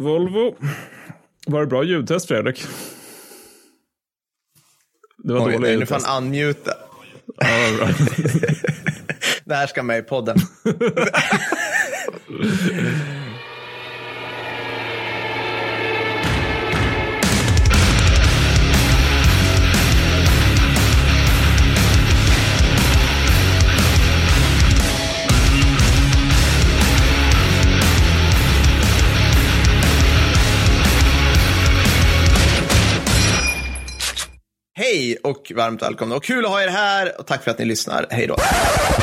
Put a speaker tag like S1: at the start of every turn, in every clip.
S1: Volvo. Var det bra ljudtest, Fredrik?
S2: Det var Oj, dålig nej, ljudtest. Nu får han unmuta.
S1: Ja, bra.
S2: det här ska med i podden. Hej och varmt välkomna och kul att ha er här och tack för att ni lyssnar. Hej då.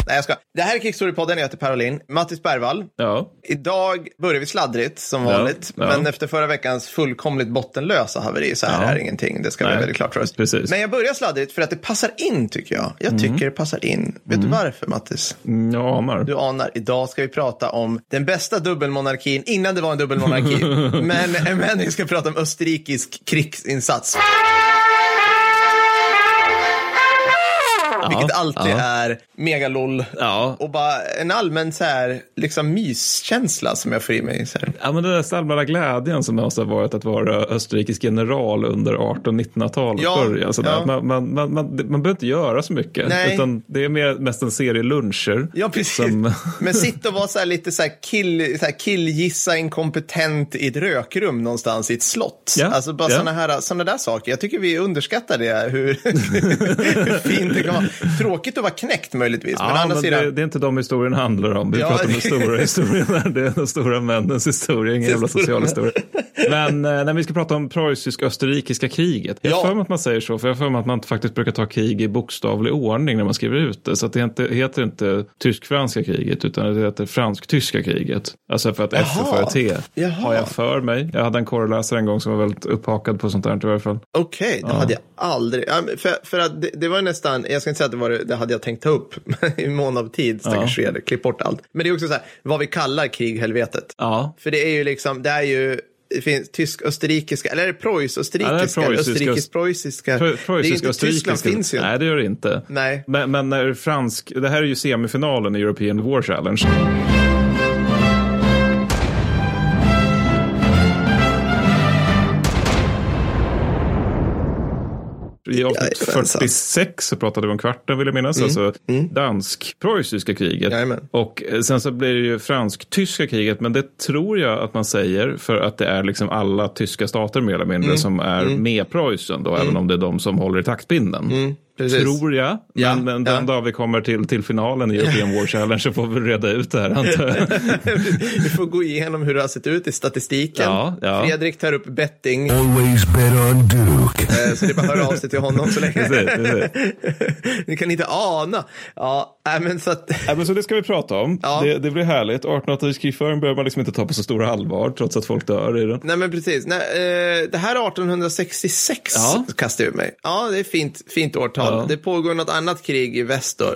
S2: Nej, jag ska. Det här är Kickstory-podden, jag heter Parolin. Mattis Bergvall.
S1: Ja.
S2: Idag börjar vi sladdrigt som vanligt, ja. Ja. men efter förra veckans fullkomligt bottenlösa haveri så här ja. är ingenting. Det ska Nej. bli väldigt klart för oss.
S1: Precis.
S2: Men jag börjar sladdrigt för att det passar in tycker jag. Jag mm. tycker det passar in. Mm. Vet du mm. varför Mattis?
S1: Mm, jag anar.
S2: Du anar. Idag ska vi prata om den bästa dubbelmonarkin innan det var en dubbelmonarki. men, men vi ska prata om österrikisk krigsinsats. Vilket alltid ja. är megalol.
S1: Ja.
S2: Och bara en allmän så här, liksom myskänsla som jag får i mig. Så här.
S1: Ja, men den där allmänna glädjen som måste ha varit att vara österrikisk general under 1800-1900-talet ja. början. Så ja. man, man, man, man, man behöver inte göra så mycket. Nej. Utan det är mer, mest en serie luncher.
S2: Ja, precis. Som... men sitta och vara så här lite så här, kill, så här killgissa inkompetent i ett rökrum någonstans i ett slott. Ja. Alltså bara ja. sådana här såna där saker. Jag tycker vi underskattar det, hur, hur fint det kan vara. Tråkigt att vara knäckt möjligtvis.
S1: Ja, men, men sidan... det, det, är inte de historien handlar om. Vi ja, pratar om den stora historien. Det är den stora männens historia, ingen jävla social historia. Men eh, när vi ska prata om preussisk-österrikiska kriget. Jag har ja. för mig att man säger så, för jag har för mig att man faktiskt brukar ta krig i bokstavlig ordning när man skriver ut det. Så det inte, heter inte tysk-franska kriget, utan det heter fransk-tyska kriget. Alltså för att F är före T. Jaha. Har jag för mig. Jag hade en korreläsare en gång som var väldigt upphakad på sånt där i alla fall.
S2: Okej, okay, det ja. hade jag aldrig. För, för att det, det, var nästan, jag ska inte säga att det var det hade jag tänkt ta upp i mån av tid, stackars ja. klipp bort allt. Men det är också så här, vad vi kallar krighelvetet.
S1: Ja.
S2: För det är ju liksom, det är ju det finns tysk-österrikiska, eller är det preuss-österrikiska? Ja, Österrikisk-preussiska.
S1: Preussiska Tyskland finns ju Nej, det gör det inte.
S2: Nej.
S1: Men, men när fransk, det här är ju semifinalen i European War Challenge. I avsnitt 46 så pratade vi om kvarten vill jag minnas, mm. alltså mm. dansk-preussiska kriget.
S2: Jajamän.
S1: Och eh, sen så blir det ju fransk-tyska kriget, men det tror jag att man säger för att det är liksom alla tyska stater mer eller mindre mm. som är mm. med Preussen då, även mm. om det är de som håller i taktpinnen. Precis. Tror jag. Men, ja, men den ja. dag vi kommer till, till finalen i European War Challenge så får vi reda ut det här antar jag.
S2: vi får gå igenom hur det har sett ut i statistiken.
S1: Ja, ja.
S2: Fredrik tar upp betting.
S3: Always bet on Duke.
S2: Eh, så det är bara att höra av sig till honom så länge. Precis, precis. Ni kan inte ana. Ja, men så att...
S1: ja, men så det ska vi prata om. Ja. Det, det blir härligt. 1800-talets krigföring behöver man liksom inte ta på så stora allvar trots att folk dör i den.
S2: Nej men precis. Nej, eh, det här är 1866 ja. kastar jag mig. Ja, det är fint, fint årtal. Ja. Det pågår något annat krig i väster.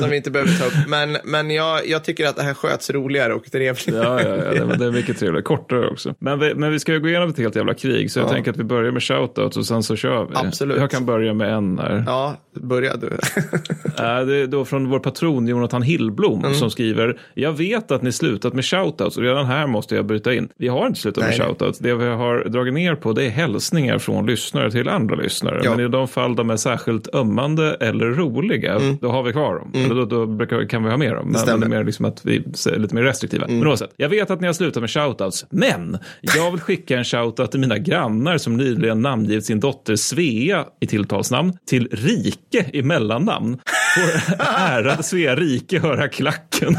S2: som vi inte behöver ta upp. Men, men jag, jag tycker att det här sköts roligare och trevligare.
S1: Ja, ja, ja det, det är mycket trevligare. Kortare också. Men vi, men vi ska ju gå igenom ett helt jävla krig. Så jag tänker att vi börjar med shoutouts och sen så kör vi.
S2: Absolut.
S1: Jag kan börja med en här.
S2: Ja, börja du.
S1: det är då från vår patron Jonathan Hillblom mm. som skriver. Jag vet att ni slutat med shoutouts och redan här måste jag bryta in. Vi har inte slutat Nej. med shoutouts. Det vi har dragit ner på det är hälsningar från lyssnare till andra lyssnare. Ja. Men i de fall de är särskilt ömmande eller roliga, mm. då har vi kvar dem. Mm. Eller då, då kan vi ha med dem. Men, men det är mer liksom att vi är lite mer restriktiva. Mm. Men oavsett, jag vet att ni har slutat med shoutouts, men jag vill skicka en shoutout till mina grannar som nyligen namngivit sin dotter Svea i tilltalsnamn till Rike i mellannamn. Får ärade Svea Rike höra klacken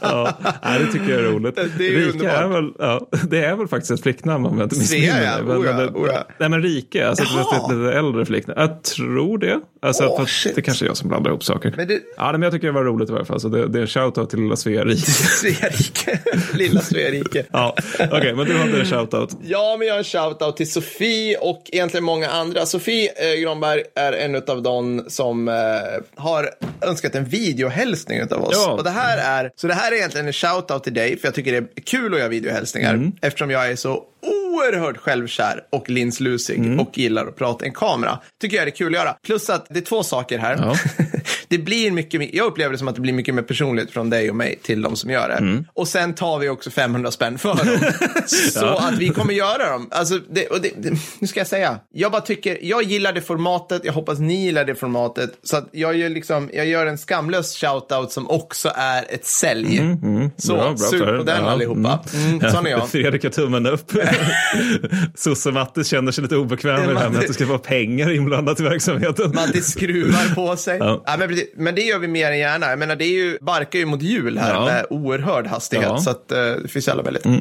S1: ja, det tycker jag är roligt. Det är Rike är väl, ja, det är väl faktiskt ett flicknamn om jag inte
S2: missminner mig. Men,
S1: oh ja, oh ja. Nej men Rike, alltså ett lite äldre flicknamn. Jag tror det. Alltså, oh, det kanske är jag som blandar ihop saker. Men det... Ja, men jag tycker det var roligt i alla fall. Så det, det är en shoutout till lilla Svea Rike.
S2: Svea Rike. lilla Svea Rike.
S1: ja, okej, okay, men du hade en shoutout.
S2: Ja, men jag har en shoutout till Sofie och egentligen många andra. Sofie eh, Granberg är en av dem som eh, har önskat en videohälsning av oss. Ja. Och det här är, så det här är egentligen en shoutout till dig, för jag tycker det är kul att göra videohälsningar, mm. eftersom jag är så oerhört självkär och linslusig mm. och gillar att prata i en kamera. Tycker jag är det kul att göra. Plus att det är två saker här. Ja. det blir mycket, jag upplever det som att det blir mycket mer personligt från dig och mig till de som gör det. Mm. Och sen tar vi också 500 spänn för dem. så ja. att vi kommer göra dem. Alltså, det, och det, det, nu ska jag säga, jag bara tycker, jag gillar det formatet, jag hoppas ni gillar det formatet. Så att jag gör, liksom, jag gör en skamlös shoutout som också är ett sälj. Mm, mm. Så, bra, bra sug på den ja, allihopa. Mm. Mm, sån är jag.
S1: Fredrik har tummen upp. Sosse-Mattis känner sig lite obekväm med det här med att det ska vara pengar inblandat i verksamheten.
S2: Mattis skruvar på sig. Ja. ja men, men, det gör vi mer än gärna. Jag menar, det är ju, barkar ju mot jul här ja. med oerhörd hastighet. Ja. Så att, uh, det finns alla väldigt. Mm.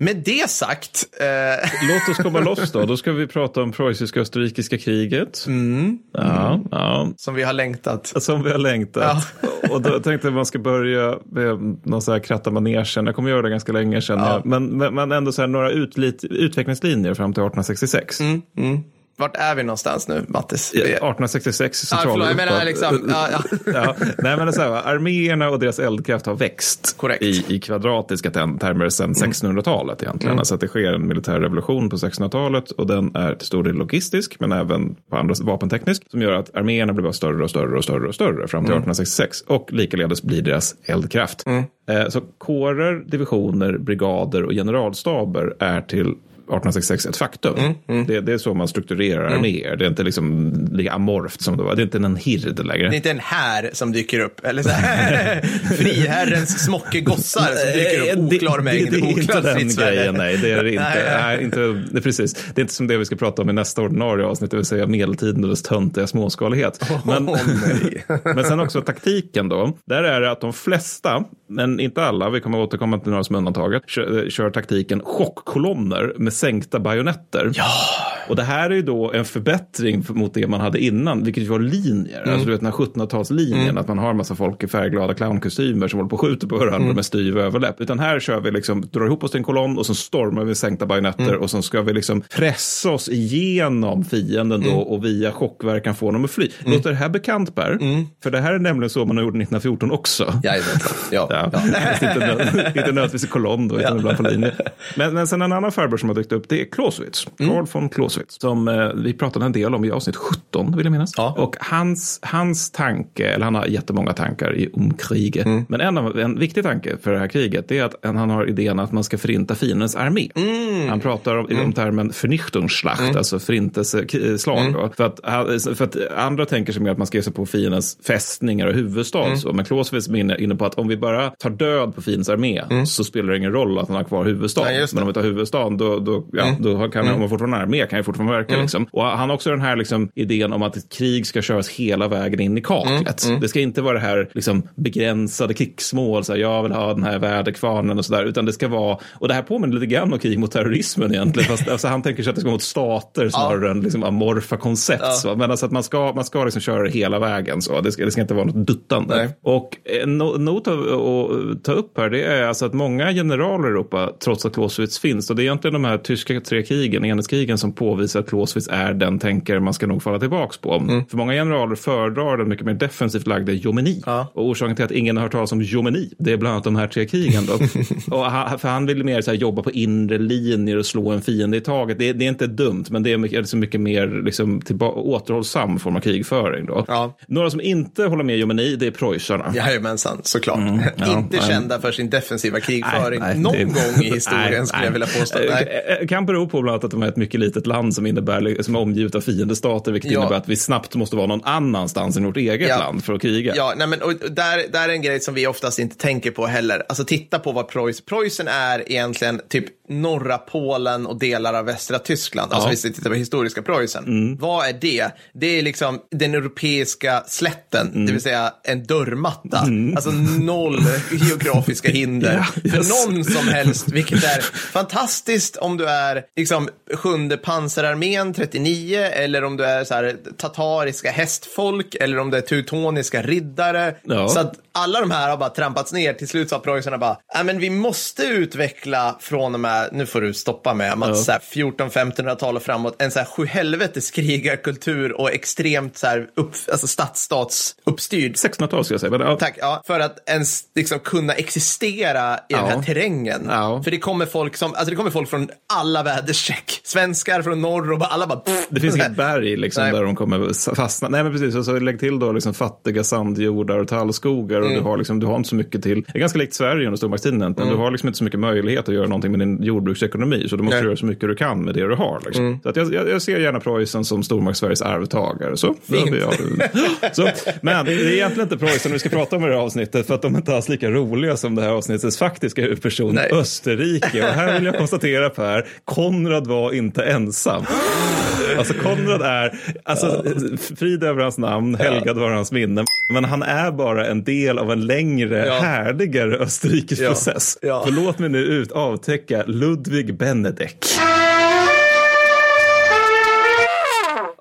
S2: Med det sagt.
S1: Eh... Låt oss komma loss då. Då ska vi prata om preussisk-österrikiska kriget. Mm.
S2: Ja, ja. Som vi har längtat.
S1: Som vi har längtat. Ja. och då tänkte jag att man ska börja med någon så här kratta manegen. Jag kommer göra det ganska länge sedan. Ja. Men, men, ändå så här några utlit, utvecklingslinjer fram till 1866. Mm. Mm.
S2: Vart är vi någonstans nu, Mattis?
S1: 1866 Centraleuropa.
S2: Ah, liksom, ja, ja.
S1: ja, nej, men så här, arméerna och deras eldkraft har växt i, i kvadratiska termer sedan mm. 1600-talet egentligen. Mm. Alltså att det sker en militär revolution på 1600-talet och den är till stor del logistisk men även på andra vapenteknisk som gör att arméerna blir bara större och större och större och större fram till mm. 1866 och likaledes blir deras eldkraft. Mm. Eh, så kårer, divisioner, brigader och generalstaber är till 1866 ett faktum. Mm, mm. Det, det, är så man strukturerar mm. arméer. Det är inte liksom lika amorft som det var. Det är inte en hird längre.
S2: Det är inte en här som dyker upp. Eller så här, friherrens smockegossar som dyker upp oklar mängd.
S1: Det, det, det är inte den grejen, nej. Det är inte. nej, inte det, precis. det är inte som det vi ska prata om i nästa ordinarie avsnitt, det vill säga medeltiden och dess töntiga småskalighet. Men, oh, men sen också taktiken då. Där är det att de flesta, men inte alla, vi kommer återkomma till några som undantaget, kör, kör taktiken chockkolonner med sänkta bajonetter.
S2: Ja.
S1: Och det här är ju då en förbättring mot det man hade innan, vilket var linjer. Mm. Alltså du vet den här 1700-talslinjen, mm. att man har en massa folk i färgglada clownkostymer som håller på och skjuter på varandra mm. med styv överläpp. Utan här kör vi liksom, drar ihop oss till en kolonn och så stormar vi sänkta bajonetter mm. och så ska vi liksom pressa oss igenom fienden då mm. och via chockverkan få dem att fly. Mm. Låter det här bekant Per? För det här är nämligen så man har gjort 1914 också.
S2: Ja, ja. ja. ja.
S1: inte, inte nödvändigtvis i kolonn då, utan ja. ibland på linje. Men, men sen en annan farbror som har dykt upp, det är Clausewitz. Carl von Clausewitz. Som eh, vi pratade en del om i avsnitt 17, vill jag minnas. Ja. Och hans, hans tanke, eller han har jättemånga tankar i, om kriget. Mm. Men en, av, en viktig tanke för det här kriget är att han har idén att man ska förinta fiendens armé. Mm. Han pratar om, mm. om termen förnichtungsschlacht, mm. alltså förintelseslag. Mm. För, att, för att andra tänker sig mer att man ska ge sig på fiendens fästningar och huvudstad. Mm. Så. Men Clausewitz är inne på att om vi bara tar död på fiendens armé mm. så spelar det ingen roll att han har kvar huvudstaden. Men om vi tar huvudstaden då, då, ja, mm. då kan mm. om man fortfarande armé kan ju fortfarande verka. Mm. Liksom. Och han har också den här liksom, idén om att ett krig ska köras hela vägen in i kaklet. Mm. mm. Det ska inte vara det här liksom, begränsade krigsmål, så här, jag vill ha den här väderkvarnen och sådär, utan det ska vara, och det här påminner lite grann om krig mot terrorismen egentligen, fast alltså, han tänker sig att det ska vara mot stater snarare ja. än liksom, amorfa koncept. Ja. Men alltså att man ska, man ska liksom köra det hela vägen, så. Det, ska, det ska inte vara något duttande. Nej. Och en not att ta upp här, det är alltså att många generaler i Europa, trots att Clausewitz finns, och det är egentligen de här tyska tre krigen, enhetskrigen, som påvisar att Clausewitz är den tänkare man ska nog falla tillbaka på. Mm. För många generaler föredrar den mycket mer defensivt lagda Jomeni. Ja. Och orsaken till att ingen har hört talas om Jomeni, det är bland annat de här tre krigen. Och han, för han vill mer så här, jobba på inre linjer och slå en fiende i taget. Det, det är inte dumt, men det är mycket, alltså mycket mer liksom, återhållsam form av krigföring. Då. Ja. Några som inte håller med Jomeni, det är preussarna.
S2: Jajamensan, såklart. Mm, ja, inte kända för sin defensiva krigföring nej, nej, någon det... gång i historien nej, skulle jag vilja påstå. Nej.
S1: Eh, kan bero på bland annat att de är ett mycket litet land som innebär innebär, som är omgivet av fiendestater, vilket ja. innebär att vi snabbt måste vara någon annanstans än vårt eget ja. land för att kriga.
S2: Ja, nej, men, och där, där är en grej som vi oftast inte tänker på heller. Alltså titta på vad Preussen, Preussen är egentligen typ norra Polen och delar av västra Tyskland. Alltså ja. vi tittar på historiska Preussen. Mm. Vad är det? Det är liksom den europeiska slätten, mm. det vill säga en dörrmatta. Mm. Alltså noll geografiska hinder ja, yes. för någon som helst, vilket är fantastiskt om du är liksom sjunde pansararmén 39 eller om du är så här tatariska hästfolk eller om det är teutoniska riddare. Ja. Så att alla de här har bara trampats ner. Till slut sa preussarna bara, ja men vi måste utveckla från och med, nu får du stoppa med, Mats, ja. 14-1500-tal och framåt, en så här sjuhelvetes krigarkultur och extremt så här upp, alltså stadsstats-uppstyrd.
S1: 1600-tal ska jag säga. Men, ja.
S2: Tack, ja, för att ens liksom kunna existera i ja. den här terrängen. För det kommer folk som, alltså det kommer folk från alla väderstreck. Svenskar från norr och alla bara... Pff,
S1: det finns inget berg liksom där de kommer fastna. Nej men precis, och så lägg till då liksom fattiga sandjordar och tallskogar och mm. du, har liksom, du har inte så mycket till. Det är ganska likt Sverige under stormaktstiden men mm. du har liksom inte så mycket möjlighet att göra någonting med din jordbruksekonomi. Så du måste Nej. göra så mycket du kan med det du har. Liksom. Mm. Så att jag, jag, jag, ser gärna Preussen som stormakts-Sveriges arvtagare. Så, så, men det är egentligen inte Preussen vi ska prata om i det här avsnittet för att de är inte alls lika roliga som det här avsnittets faktiska huvudperson Nej. Österrike. Och här vill jag konstatera Per, Konrad var inte ensam. Alltså Konrad är, alltså frid över hans namn, helgad var hans minne. Men han är bara en del av en längre, ja. härdigare österrikisk ja. process. Ja. För låt mig nu ut avtäcka Ludwig Benedek.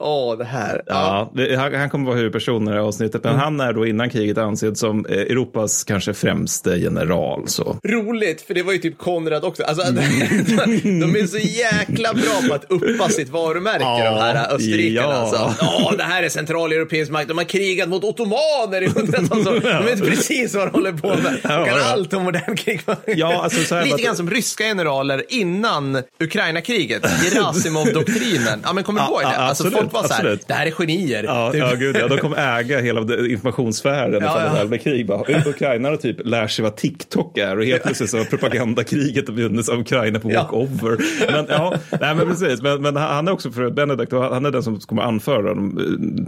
S2: Åh, det här.
S1: Ja, ja han, han, kommer vara huvudperson i det här avsnittet. Men mm. han är då innan kriget ansedd som eh, Europas kanske främste general. Så.
S2: Roligt, för det var ju typ Konrad också. Alltså, mm. de är så jäkla bra på att uppa sitt varumärke, ja, de här österrikarna. Ja. Alltså. Oh, det här är centraleuropeisk makt. De har krigat mot ottomaner i hundratals år. De vet precis vad de håller på med. De kan allt om modern krig.
S1: Ja, alltså,
S2: Lite att... grann som ryska generaler innan Ukraina-kriget. Gerasimov-doktrinen. Ja, men kommer du ihåg det? Alltså, folk var så här, det här är genier.
S1: Ja, ja, gud, ja, de kommer äga hela informationssfären ja, ifall ja. det krig. Ukrainarna typ lär sig vad TikTok är och helt plötsligt så propagandakriget har vunnits av Ukraina på walkover. Men ja, nej, men precis. Men, men han är också för Benedikt, han är den som kommer anföra de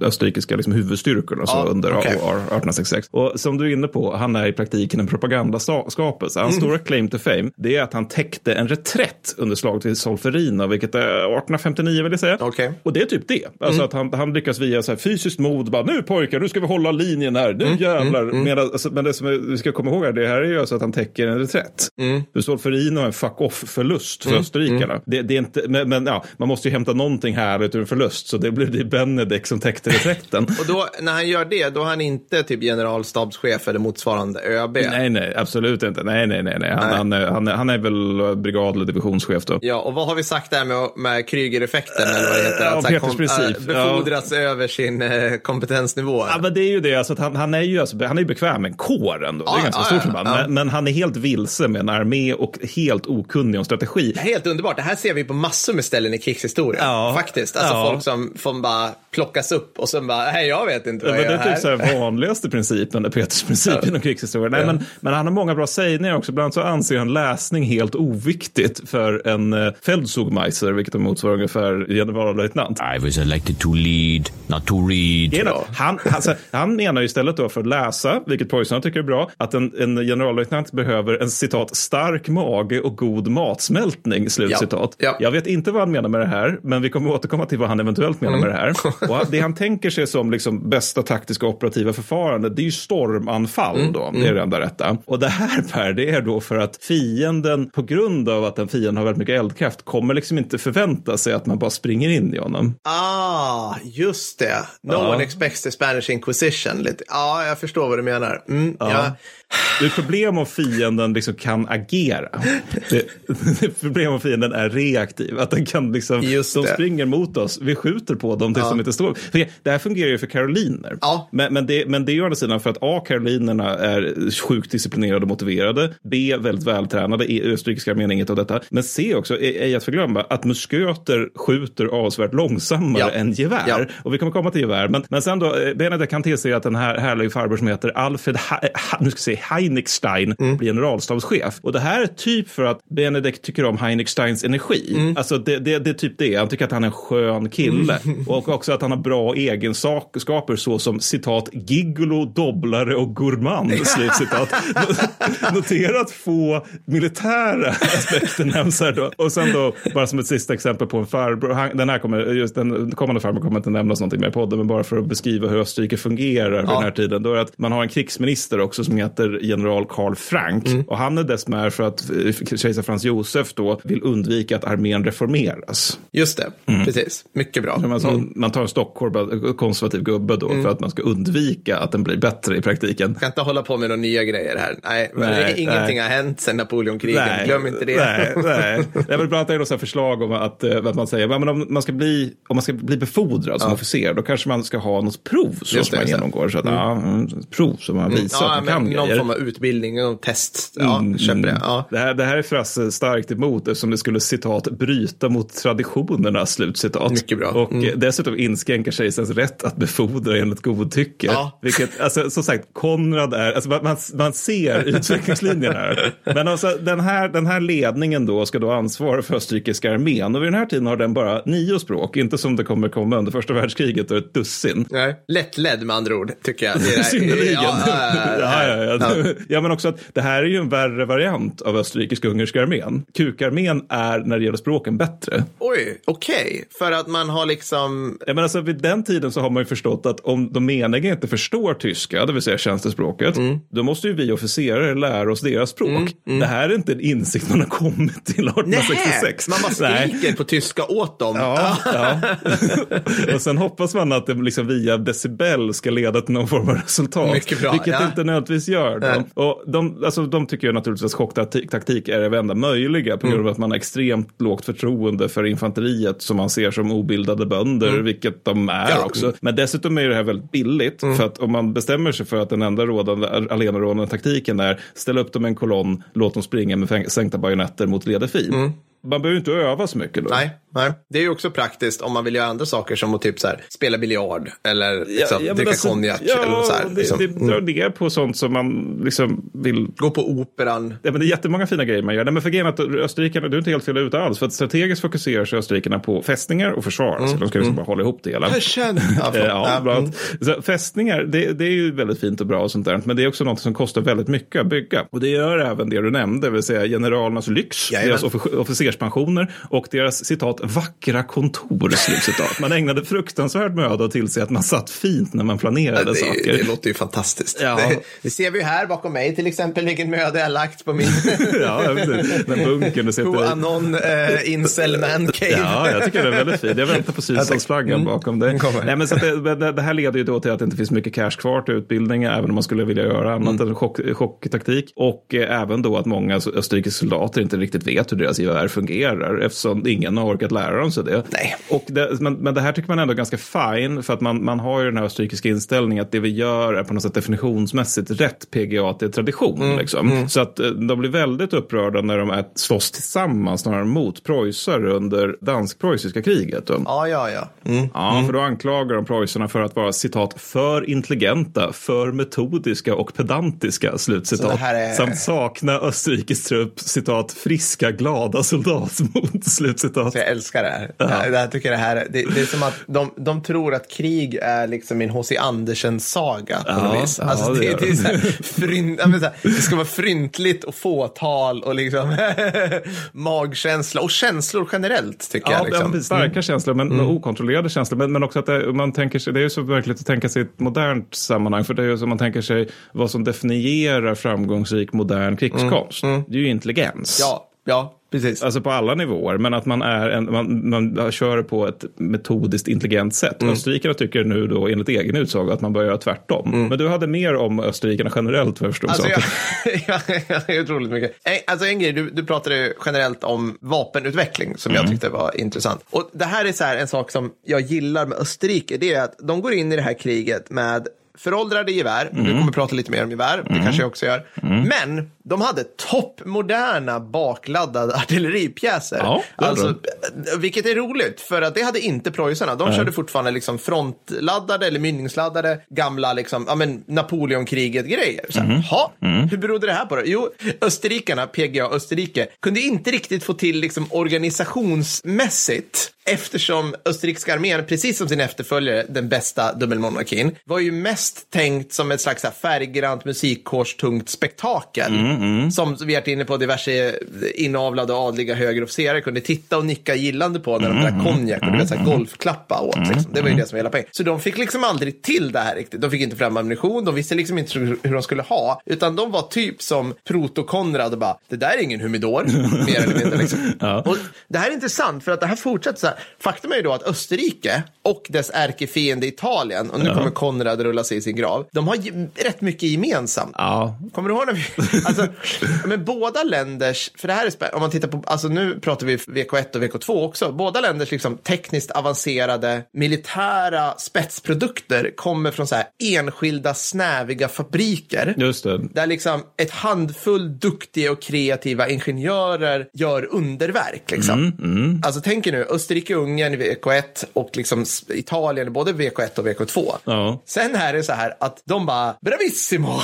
S1: eh, österrikiska liksom, huvudstyrkorna så under okay. 1866. Och som du är inne på, han är i praktiken en propagandaskapelse. Hans mm. stora claim to fame, det är att han täckte en reträtt under slaget vid Solferino, vilket är 1859 vill jag säga.
S2: Okay.
S1: Och det är typ det. Alltså mm. att han, han lyckas via så här fysiskt mod, bara nu pojkar, nu ska vi hålla linjen här, nu mm. jävlar. Mm. Medan, alltså, men det som vi ska komma ihåg här, det här är ju alltså att han täcker en reträtt. Mm. Du står för in och en fuck off-förlust för mm. österrikarna. Mm. Det, det, är inte, men, men, ja, man måste ju hämta någonting här ur en förlust, så det blir det Benedek som täckte reträtten.
S2: och då, när han gör det, då är han inte typ generalstabschef eller motsvarande ÖB?
S1: Nej, nej, absolut inte. Nej, nej, nej, nej. Han, nej. Han, är, han, är, han är väl brigad eller divisionschef då.
S2: Ja, och vad har vi sagt där med, med Krüger-effekten? Eller vad det heter?
S1: Ja, Peters princip
S2: befordras ja. över sin eh, kompetensnivå.
S1: Ja, men det är ju det. Alltså, han, han, är ju alltså, han är bekväm med kåren. Då. Ja, det är ganska ja, stort ja, men, men, han är helt vilse med en armé och helt okunnig om strategi.
S2: Helt underbart. Det här ser vi på massor med ställen i krigshistorien. Faktiskt. Alltså folk som får bara plockas upp och sen bara, nej jag vet inte vad
S1: jag
S2: gör
S1: Det är typ så här vanligaste principen, det Peters princip ja. krigshistorien. Nej, men, men han har många bra sägningar också. Bland annat så anser han läsning helt oviktigt för en uh, Feldzugmeister, vilket motsvarar ungefär generallöjtnant.
S3: I was elected to lead, not to read.
S1: Genom, han, alltså, han menar istället då för att läsa, vilket Poison tycker är bra, att en, en generallöjtnant behöver en citat stark mage och god matsmältning. Slut, ja. citat. Ja. Jag vet inte vad han menar med det här, men vi kommer återkomma till vad han eventuellt menar mm. med det här. Och det han tänker sig som liksom bästa taktiska operativa förfarande, det är ju stormanfall mm. då. Det är mm. det enda rätta. Och det här Per, det är då för att fienden, på grund av att en fiende har väldigt mycket eldkraft, kommer liksom inte förvänta sig att man bara springer in i honom.
S2: Ah, just det. No ja. one expects the Spanish Inquisition. Lite. Ja, jag förstår vad du menar. Mm, ja. Ja.
S1: Det är problem om fienden liksom kan agera. Det, det problem om fienden är reaktiv. Att den kan liksom, Just de det. springer mot oss, vi skjuter på dem tills ja. de inte står. För det här fungerar ju för karoliner.
S2: Ja.
S1: Men, men, det, men det är ju å andra sidan för att A, karolinerna är sjukt disciplinerade och motiverade. B, väldigt vältränade. E, österrikiska armén inget av detta. Men C också, ej att förglömma, att musköter skjuter avsevärt långsammare ja. än gevär. Ja. Och vi kommer komma till gevär. Men, men sen då, eh, Benedikt kan tillse att den här härliga farbror som heter Alfred, ha, ha, nu ska säga Heinrichstein mm. blir generalstabschef. Och det här är typ för att Benedikt tycker om Heinrichsteins energi. Mm. Alltså det, det, det, är typ det. Han tycker att han är en skön kille. Mm. Och också att han har bra egenskaper såsom citat gigolo, dobblare och gourmand. Slutcitat. Notera att få militära aspekter nämns här då. Och sen då, bara som ett sista exempel på en farbror. Han, den här kommer, just den kommande farbror kommer inte nämnas någonting mer i podden, men bara för att beskriva hur Österrike fungerar ja. den här tiden. Då är det att man har en krigsminister också som heter general Karl Frank. Mm. Och han är dess med för att eh, kejsar Frans Josef då vill undvika att armén reformeras.
S2: Just det, mm. precis. Mycket bra.
S1: Man tar, mm. man tar en stockholm konservativ gubbe då mm. för att man ska undvika att den blir bättre i praktiken.
S2: Jag kan inte hålla på med några nya grejer här. Nej, nej ingenting nej. har hänt sedan Napoleonkrigen. Glöm inte det.
S1: Nej, nej. Jag vill bland annat något förslag om att, eh, att man säger men om man ska bli, om man ska bli befordrad som ja. officer då kanske man ska ha något prov så som man genomgår. Så att, mm. ja, prov som man mm. visar mm. att man kan grejer.
S2: Form av utbildning, någon test. Ja, mm. köper det. Ja.
S1: Det, här, det här är Frasse starkt emot eftersom det skulle citat bryta mot traditionerna slutcitat.
S2: Mycket bra.
S1: Och mm. dessutom inskränker kejsarens rätt att befordra enligt godtycke. Ja. Vilket, alltså, som sagt, Konrad är, alltså, man, man ser utvecklingslinjen här. Men alltså, den, här, den här ledningen då ska då ansvara för österrikiska armén och vid den här tiden har den bara nio språk, inte som det kommer komma under första världskriget och ett dussin.
S2: Nej. Lättledd med andra ord, tycker jag.
S1: Synnerligen. Ja, ja, ja, ja. Ja, men också att det här är ju en värre variant av österrikisk-ungerska armén. Kukarmén är när det gäller språken bättre.
S2: Oj, okej. Okay. För att man har liksom...
S1: Ja, men alltså, vid den tiden så har man ju förstått att om de meniga inte förstår tyska, det vill säga tjänstespråket, mm. då måste ju vi officerare lära oss deras språk. Mm. Mm. Det här är inte en insikt man har kommit till 1866.
S2: Nej, man bara skriker Nej. på tyska åt dem. Ja, ja.
S1: och sen hoppas man att det liksom via decibel ska leda till någon form av resultat.
S2: Mycket bra,
S1: vilket ja. inte nödvändigtvis gör. Och de, alltså, de tycker ju naturligtvis att chocktaktik är det enda möjliga på grund av mm. att man har extremt lågt förtroende för infanteriet som man ser som obildade bönder, mm. vilket de är ja. också. Men dessutom är det här väldigt billigt mm. för att om man bestämmer sig för att den enda rådande, alenarådande taktiken är ställa upp dem i en kolonn, låt dem springa med sänkta bajonetter mot ledig fil. Mm man behöver inte öva så mycket då.
S2: Nej, nej, det är ju också praktiskt om man vill göra andra saker som att typ så här, spela biljard eller liksom, ja, ja, dricka alltså, konjak.
S1: Ja,
S2: eller så
S1: här, liksom. det, det drar ner på sånt som man liksom vill.
S2: Gå på operan.
S1: Ja, men det är jättemånga fina grejer man gör. Nej, men för grejen att österrikarna, du är inte helt fel ute alls. För att strategiskt fokuserar sig österrikarna på fästningar och försvar. Mm. Så de ska liksom mm. bara hålla ihop det hela.
S2: Jag känner. Ja,
S1: ja, bra. Mm. Så fästningar, det, det, är ju väldigt fint och bra och sånt där. Men det är också något som kostar väldigt mycket att bygga. Och det gör även det du nämnde, det vill säga generalernas lyx, Jajamän. deras officerspensioner och deras citat vackra kontor. Slutcitat. Man ägnade fruktansvärd möda att tillse att man satt fint när man planerade
S2: det,
S1: saker.
S2: Det låter ju fantastiskt. Ja. Det, det, ser vi här bakom mig till exempel vilken möda jag lagt på min...
S1: ja, den bunkern du sitter
S2: i. Anon uh, Incel Man Cave.
S1: ja, jag tycker den är väldigt fin. Jag väntar på Sydstatsflaggan mm. bakom dig. Nej, men så det, det, här leder ju då till att det inte finns mycket cash kvar till utbildning, även om man skulle vilja göra annat mm. än chock, chocktaktik. Och eh, även då att många österrikiska soldater inte riktigt vet hur deras gevär fungerar eftersom ingen har orkat lära dem sig det.
S2: Nej.
S1: Och det, men, men det här tycker man ändå är ganska fine för att man, man har ju den här österrikiska inställningen att det vi gör är på något sätt definitionsmässigt rätt PGA till tradition. Mm. Liksom. Mm. Så att eh, de blir väldigt upprörda när de är, slåss tillsammans snarare mot preussar under dansk-preussiska kriget.
S2: Ja, ja, ja.
S1: Mm. Ja, mm. för då anklagar de preussarna för att vara citat för intelligenta, för metodiska och pedantiska slutcitat. Är... Samt sakna Österrikes trupp citat friska, glada soldatmod slutcitat.
S2: Jag älskar det här. Ja. Jag, jag tycker det här det, det, är som att de, de tror att krig är liksom en H.C. Andersen-saga på ja, vis. Alltså, ja, det, det, det, är så här, frynt, här, det ska vara fryntligt och fåtal och liksom magkänsla och känslor generellt tycker
S1: ja,
S2: jag. Liksom.
S1: Ja, starka mm. känslor men mm. okontrollerade känslor. Men, men också att det, man tänker sig, det är ju så verkligt att tänka sig ett modernt sammanhang. För det är ju som man tänker sig vad som definierar framgångsrik modern krigskonst. Mm. Mm. Det är ju intelligens.
S2: Ja, ja. Precis.
S1: Alltså på alla nivåer, men att man, är en, man, man kör på ett metodiskt intelligent sätt. Mm. Österrikarna tycker nu då enligt egen utsago att man bör göra tvärtom. Mm. Men du hade mer om österrikarna generellt vad jag förstod
S2: alltså, jag, jag, jag, otroligt mycket. Alltså en grej, du, du pratade generellt om vapenutveckling som mm. jag tyckte var intressant. Och det här är så här en sak som jag gillar med Österrike, det är att de går in i det här kriget med föråldrade gevär. Mm. Vi kommer prata lite mer om gevär, det mm. kanske jag också gör. Mm. Men de hade toppmoderna bakladdade artilleripjäser. Ja, alltså, vilket är roligt, för att det hade inte preussarna. De Nej. körde fortfarande liksom frontladdade eller mynningsladdade gamla liksom, ja, men Napoleonkriget-grejer. Mm. mm. Hur berodde det här på? Det? Jo, österrikarna, PGA Österrike, kunde inte riktigt få till liksom organisationsmässigt eftersom österrikiska armén, precis som sin efterföljare, den bästa dubbelmonarkin, var ju mest tänkt som ett slags färggrant musikkårstungt spektakel. Mm mm. som vi har varit inne på, diverse inavlade adliga högre officerare kunde titta och nicka gillande på när de drack konjak och du vet, golfklappa åt. Liksom. Det var ju det som var hela poängen. Så de fick liksom aldrig till det här riktigt. De fick inte fram ammunition, de visste liksom inte hur de skulle ha, utan de var typ som Proto-Konrad och bara, det där är ingen humidor, mer eller mindre. Liksom. ja. och det här är intressant för att det här fortsätter så här. Faktum är ju då att Österrike och dess ärkefiende Italien, och nu ja. kommer Konrad rulla sig i sin grav, de har rätt mycket gemensamt. Ja. Kommer du ihåg när vi, alltså, men båda länders, för det här är om man tittar på, alltså nu pratar vi VK1 och VK2 också, båda länders liksom tekniskt avancerade militära spetsprodukter kommer från så här enskilda snäviga fabriker.
S1: Just det.
S2: Där liksom ett handfull duktiga och kreativa ingenjörer gör underverk. Liksom. Mm, mm. Alltså tänk er nu, Österrike-Ungern i VK1 och liksom Italien både VK1 och VK2. Ja. Sen är det så här att de bara, bravissimo!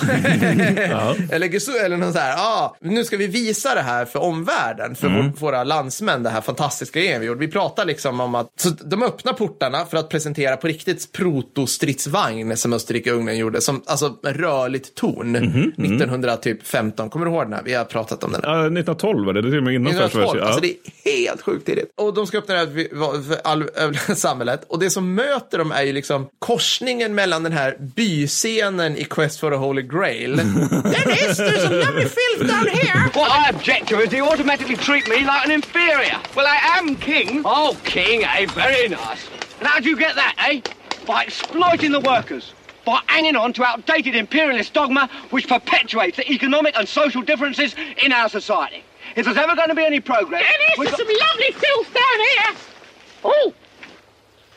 S2: ja. eller, eller någon så här, ah, nu ska vi visa det här för omvärlden, för mm. våra landsmän, det här fantastiska grejen vi gjorde. Vi pratar liksom om att, så de öppnar portarna för att presentera på riktigt protostridsvagn som Österrike-Ungern gjorde, som alltså rörligt torn mm -hmm. 1915. Kommer du ihåg den här? Vi har pratat om den.
S1: Här. Ja, 1912 var det, det är till och med innan 1912,
S2: ja. alltså det är helt sjukt tidigt. Och de ska öppna det här för all, samhället och det som möter dem är ju liksom korsningen mellan den här byscenen i Quest for the Holy Grail. Dennis, there's a lovely filth down here!
S4: What I object to is you automatically treat me like an inferior. Well, I am king. Oh, king, eh? Very nice. And how do you get that, eh? By exploiting the workers. By hanging on to outdated imperialist dogma which perpetuates the economic and social differences in our society. If there's ever going to be any progress...
S5: Dennis, there's some lovely filth down here! Oh!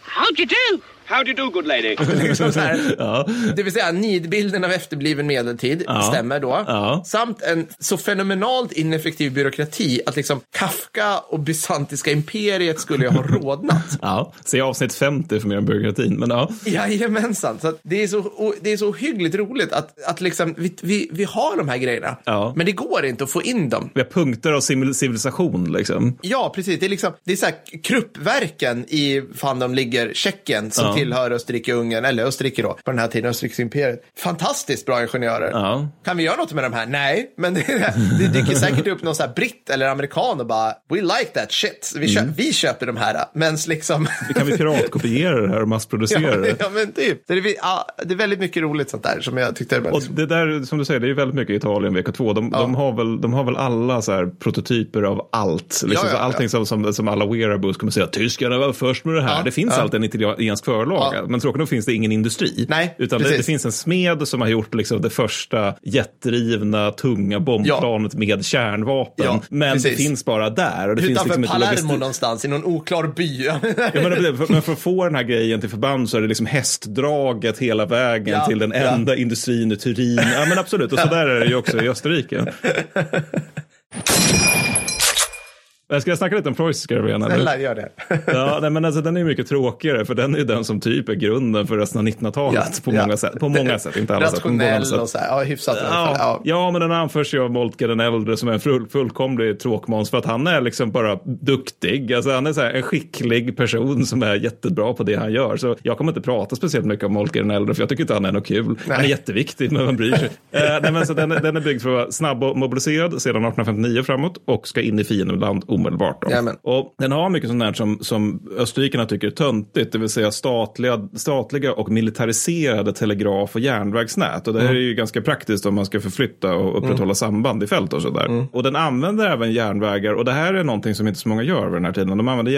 S5: How'd you do?
S4: How do you do, good lady?
S2: liksom här, ja. Det vill säga nidbilden av efterbliven medeltid ja. stämmer då. Ja. Samt en så fenomenalt ineffektiv byråkrati att liksom Kafka och bysantiska imperiet skulle ha rodnat.
S1: ja, se avsnitt 50 för mer om byråkratin. Men ja.
S2: Jajamensan, så det, är så, det är så hyggligt roligt att, att liksom, vi, vi, vi har de här grejerna. Ja. Men det går inte att få in dem.
S1: Vi har punkter av civilisation liksom.
S2: Ja, precis. Det är liksom, det är så här kruppverken i, fan de ligger, Tjeckien som tillhör Österrike-Ungern, eller Österrike då, på den här tiden, Österrikes imperiet. Fantastiskt bra ingenjörer. Ja. Kan vi göra något med de här? Nej, men det, det dyker säkert upp någon så här britt eller amerikan och bara, we like that shit. Vi, köp, mm. vi köper de här. Men liksom...
S1: kan vi piratkopiera det här och massproducera
S2: det? Ja, men typ. Det är, ja, det är väldigt mycket roligt sånt där som jag tyckte
S1: var... Och det där, som du säger, det är väldigt mycket Italien VK2. De, ja. de, har, väl, de har väl alla så här prototyper av allt. Liksom, ja, ja, allting som, som, som alla wearables kommer säga, tyskarna var först med det här. det finns alltid en italiensk förlag förlaga. Ja. Men tråkigt nog finns det ingen industri.
S2: Nej,
S1: utan det, det, finns en smed som har gjort liksom det första jetdrivna tunga bombplanet ja. med kärnvapen. Ja, men precis. det finns bara där. Och det
S2: Utanför
S1: finns
S2: liksom Palermo någonstans, i någon oklar by.
S1: ja, men, men, för att få den här grejen till förband så är det liksom hästdraget hela vägen till den enda industrin i Turin. Ja men absolut, och så där är det ju också i Österrike. Jag ska snacka lite om preussiska revyn.
S2: Snälla, gör det.
S1: ja, nej, men alltså, den är mycket tråkigare, för den är den som typ är grunden för resten av 1900-talet ja, på, ja. Många sätt. på många sätt. Inte alla
S2: Rationell
S1: sätt.
S2: och så här, ja, hyfsat
S1: ja, ja. ja, men den anförs ju av Moltke den äldre som är en full, fullkomlig tråkmåns, för att han är liksom bara duktig. Alltså, han är så här, en skicklig person som är jättebra på det han gör. Så jag kommer inte prata speciellt mycket om Moltke den äldre, för jag tycker inte han är något kul. Nej. Han är jätteviktig, men man bryr sig. eh, nej, men så den, den är byggd för att vara snabb och mobiliserad sedan 1859 framåt och ska in i fiendeland omedelbart. Och den har mycket sånt här som, som österrikarna tycker är töntigt, det vill säga statliga, statliga och militariserade telegraf och järnvägsnät. Och det här mm. är ju ganska praktiskt om man ska förflytta och upprätthålla mm. samband i fält och sådär. Mm. Och den använder även järnvägar, och det här är någonting som inte så många gör vid den här tiden. De använder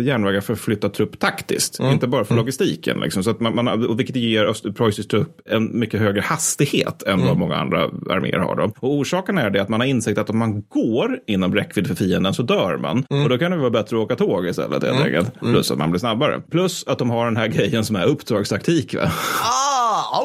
S1: järnvägar för att flytta trupp taktiskt, mm. inte bara för mm. logistiken. Liksom. Så att man, man, vilket ger preussisk trupp en mycket högre hastighet än vad mm. många andra arméer har. Då. Och orsaken är det att man har insett att om man går inom räckvidd för fienden så dör man. Mm. Och då kan det vara bättre att åka tåg istället helt mm. enkelt. Plus att man blir snabbare. Plus att de har den här grejen som är uppdragstaktik. Va?
S2: Ah,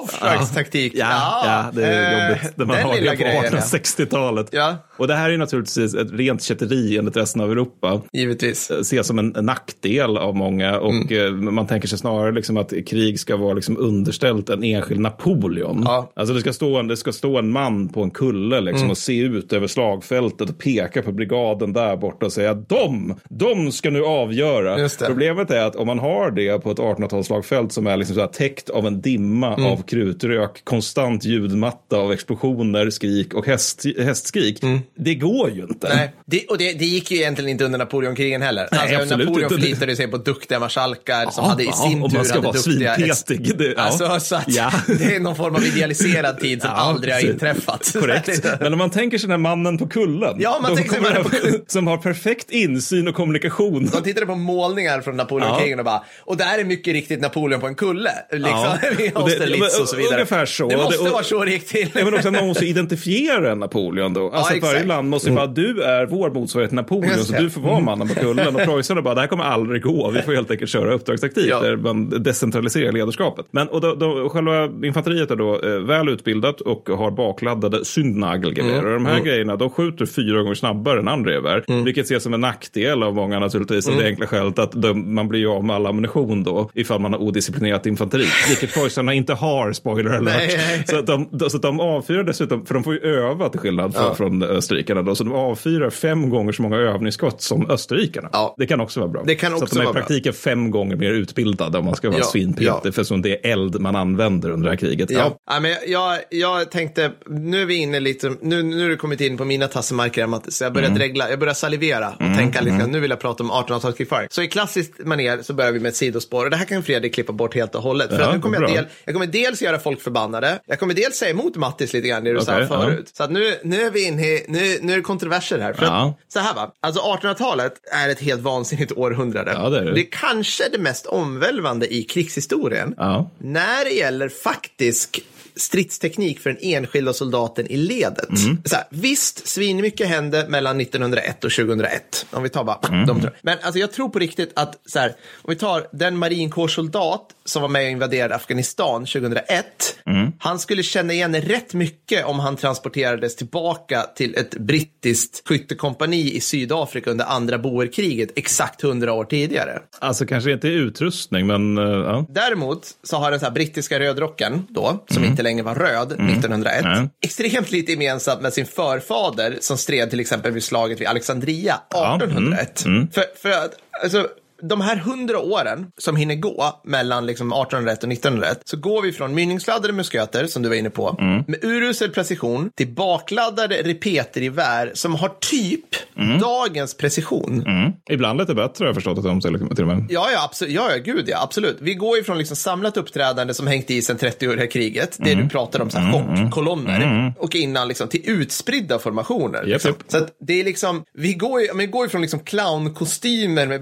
S2: uppdragstaktik.
S1: Ja, ja, ja, det är eh, jobbigt. När man har det på 1860-talet. Ja. Och det här är naturligtvis ett rent kätteri enligt resten av Europa.
S2: Givetvis.
S1: Eh, ses som en nackdel av många. Och mm. Eh, man tänker sig snarare liksom att krig ska vara liksom underställt en enskild Napoleon. Ja. Alltså det ska, stå en, det ska stå en man på en kulle liksom mm. och se ut över slagfältet och peka på brigaden där borta och säga de, de ska nu avgöra. Problemet är att om man har det på ett 1800-talsslagfält som är liksom så här täckt av en dimma mm. av krutrök, konstant ljudmatta av explosioner, skrik och häst, hästskrik. Mm. Det går ju inte.
S2: Nej, det, och det, det, gick ju egentligen inte under Napoleonkrigen heller. Nej, alltså, Napoleon inte. förlitade sig på duktiga marskalkar ja, som hade i sin ja, tur man ska hade vara duktiga...
S1: Svinpetig. Det,
S2: ja. alltså, så att ja. det är någon form av idealiserad tid som aldrig har inträffat.
S1: Korrekt. Men om man tänker sig den här mannen på kullen.
S2: Ja, man tänker sig mannen på kullen.
S1: Som har perfekt insyn och kommunikation.
S2: De tittade på målningar från Napoleonkrigen och bara, och där är mycket riktigt Napoleon på en kulle. Liksom, vid Austerlitz och så vidare.
S1: Ungefär så.
S2: Det måste vara så det gick till.
S1: men också att man måste identifiera Napoleon då. Alltså ja, varje land måste ju bara, du är vår motsvarighet till Napoleon, så du får vara mannen på kullen. Och preussarna bara, det här kommer aldrig gå, vi får helt enkelt köra uppdragstaktik ja. där man decentraliserar ledarskapet. Men och då, då, själva infanteriet är då eh, väl utbildat och har bakladdade syndnagelgevär. Mm. Och de här mm. grejerna, de skjuter fyra gånger snabbare än andra gevär. Mm. Vilket ses som en nackdel av många naturligtvis. Mm. Av det enkla skälet att de, man blir ju av med all ammunition då ifall man har odisciplinerat infanteri. Vilket preussarna inte har, spoiler alert. Nej, nej. Så, att de, så att de avfyrar dessutom, för de får ju öva till skillnad ja. från österrikarna. Då, så de avfyrar fem gånger så många övningsskott som österrikarna. Ja. Det kan också vara bra.
S2: Det kan också
S1: så att de är i praktiken bra. fem gånger mer utbildade om man ska vara ja. svinpetig. Ja. För som det är eld man använder under det här kriget.
S2: Ja. ja. men jag, jag tänkte, nu är vi inne lite, nu, nu har du kommit in på mina tassemarker, så jag börjar mm. regla, jag börjar salivera och mm. tänka lite, mm. nu vill jag prata om 1800-talskrigföring. Så i klassiskt manér så börjar vi med ett sidospår och det här kan Fredrik klippa bort helt och hållet. För nu kommer jag, del, jag kommer dels göra folk förbannade, jag kommer dels säga emot Mattis lite grann, det du okay, sa förut. Så att nu, nu är vi inne i, nu, nu är det kontroverser här. För ja. så här va, alltså 1800-talet är ett helt vansinnigt århundrade.
S1: Ja, det, är det.
S2: det är kanske det mest omvälvande i krigshistorien. Ja. När det gäller faktisk stridsteknik för den enskilda soldaten i ledet. Mm. Så här, visst, svinmycket hände mellan 1901 och 2001. Om vi tar bara mm. de Men alltså, jag tror på riktigt att, så här, om vi tar den marinkårssoldat som var med och invaderade Afghanistan 2001. Mm. Han skulle känna igen rätt mycket om han transporterades tillbaka till ett brittiskt skyttekompani i Sydafrika under andra boerkriget exakt hundra år tidigare.
S1: Alltså kanske inte utrustning, men uh, ja.
S2: Däremot så har den så här brittiska rödrocken då, som mm. inte längre var röd mm. 1901, mm. extremt lite gemensamt med sin förfader som stred till exempel vid slaget vid Alexandria 1801. Ja. Mm. Mm. För, för att, alltså, de här hundra åren som hinner gå mellan liksom 1801 och 1901 så går vi från mynningsladdade musköter som du var inne på mm. med urusel precision till bakladdade repetergevär som har typ mm. dagens precision.
S1: Mm. Ibland lite bättre har jag förstått det om till och med.
S2: Ja, ja, absolut. Ja, ja, gud ja, absolut. Vi går ifrån liksom samlat uppträdande som hängt i sedan 30-åriga kriget, det mm. du pratar om, så här mm. chockkolonner, mm. och innan liksom till utspridda formationer.
S1: Yep,
S2: liksom.
S1: yep.
S2: Så att det är liksom, vi går, vi går ifrån liksom clownkostymer med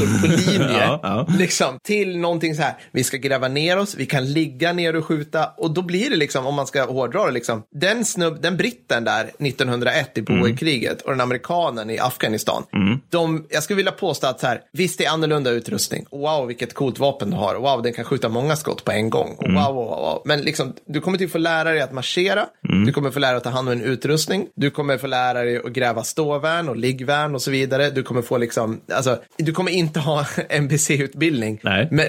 S2: björnmössor på linje. ja, ja. Liksom, till någonting så här, vi ska gräva ner oss, vi kan ligga ner och skjuta. Och då blir det liksom, om man ska hårdra det, liksom, den, snubb, den britten där 1901 i Boerkriget mm. och den amerikanen i Afghanistan. Mm. De, jag skulle vilja påstå att så här, visst det är annorlunda utrustning. Wow, vilket coolt vapen du har. Wow, den kan skjuta många skott på en gång. Mm. Wow, wow, wow. Men liksom, du kommer till få lära dig att marschera. Mm. Du kommer få lära dig att ta hand om en utrustning. Du kommer få lära dig att gräva ståvärn och liggvärn och så vidare. Du kommer få liksom, alltså, du kommer inte ha NBC-utbildning. Men,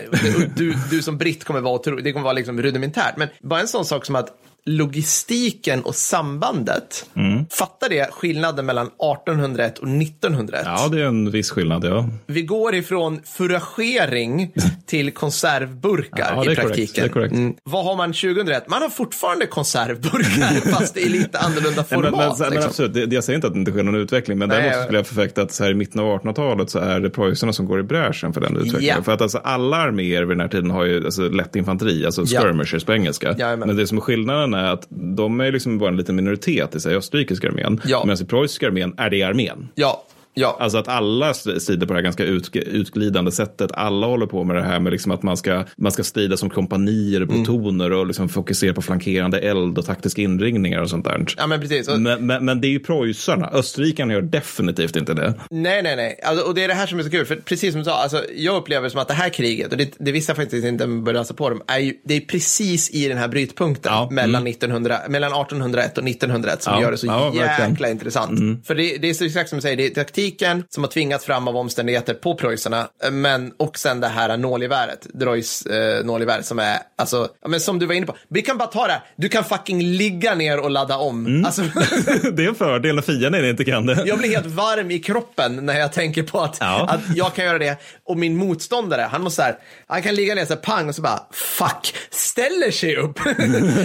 S2: du, du som britt kommer vara, det kommer vara liksom rudimentärt. Men bara en sån sak som att logistiken och sambandet. Mm. Fattar det skillnaden mellan 1801 och 1901?
S1: Ja, det är en viss skillnad, ja.
S2: Vi går ifrån furagering till konservburkar ja, i praktiken.
S1: Korrekt, mm.
S2: Vad har man 2001? Man har fortfarande konservburkar, fast i lite annorlunda format. men, men,
S1: liksom. men absolut, det, jag säger inte att det inte sker någon utveckling, men däremot skulle jag förfäkta att så här, i mitten av 1800-talet så är det preussarna som går i bräschen för den utvecklingen. Ja. För att alltså, alla arméer vid den här tiden har ju alltså, lätt infanteri, alltså skirmishers ja. på engelska. Ja, men. men det som är skillnaden grejen är att de är liksom bara en liten minoritet i sig, österrikiska armén. Ja. Medan i preussiska armén är det armén.
S2: Ja, Ja.
S1: Alltså att alla strider på det här ganska ut, utglidande sättet. Alla håller på med det här med liksom att man ska, man ska strida som kompanier, plutoner mm. och liksom fokusera på flankerande eld och taktiska inringningar och sånt där.
S2: Ja, men precis.
S1: Men, men, men, det är ju preussarna. Österrikarna gör definitivt inte det.
S2: Nej, nej, nej. Alltså, och det är det här som är så kul. För precis som du sa, alltså, jag upplever som att det här kriget, och det, det vissa faktiskt inte börjar läsa på dem, är ju, det är precis i den här brytpunkten ja. mellan, mm. 1900, mellan 1801 och 1901 som ja. gör det så ja, jäkla intressant. Mm. För det, det är så exakt som du säger, det är taktik taktiken som har tvingats fram av omständigheter på preussarna. Men och sen det här nålgeväret, Droys eh, nålgevär som är, alltså, men som du var inne på. Vi kan bara ta det här, du kan fucking ligga ner och ladda om.
S1: Mm.
S2: Alltså,
S1: det är en fördel när fienden inte kan det.
S2: jag blir helt varm i kroppen när jag tänker på att,
S1: Ja.
S2: att jag kan göra det. Och min motståndare, han måste så här, han kan ligga ner så här, pang och så bara, fuck, ställer sig upp.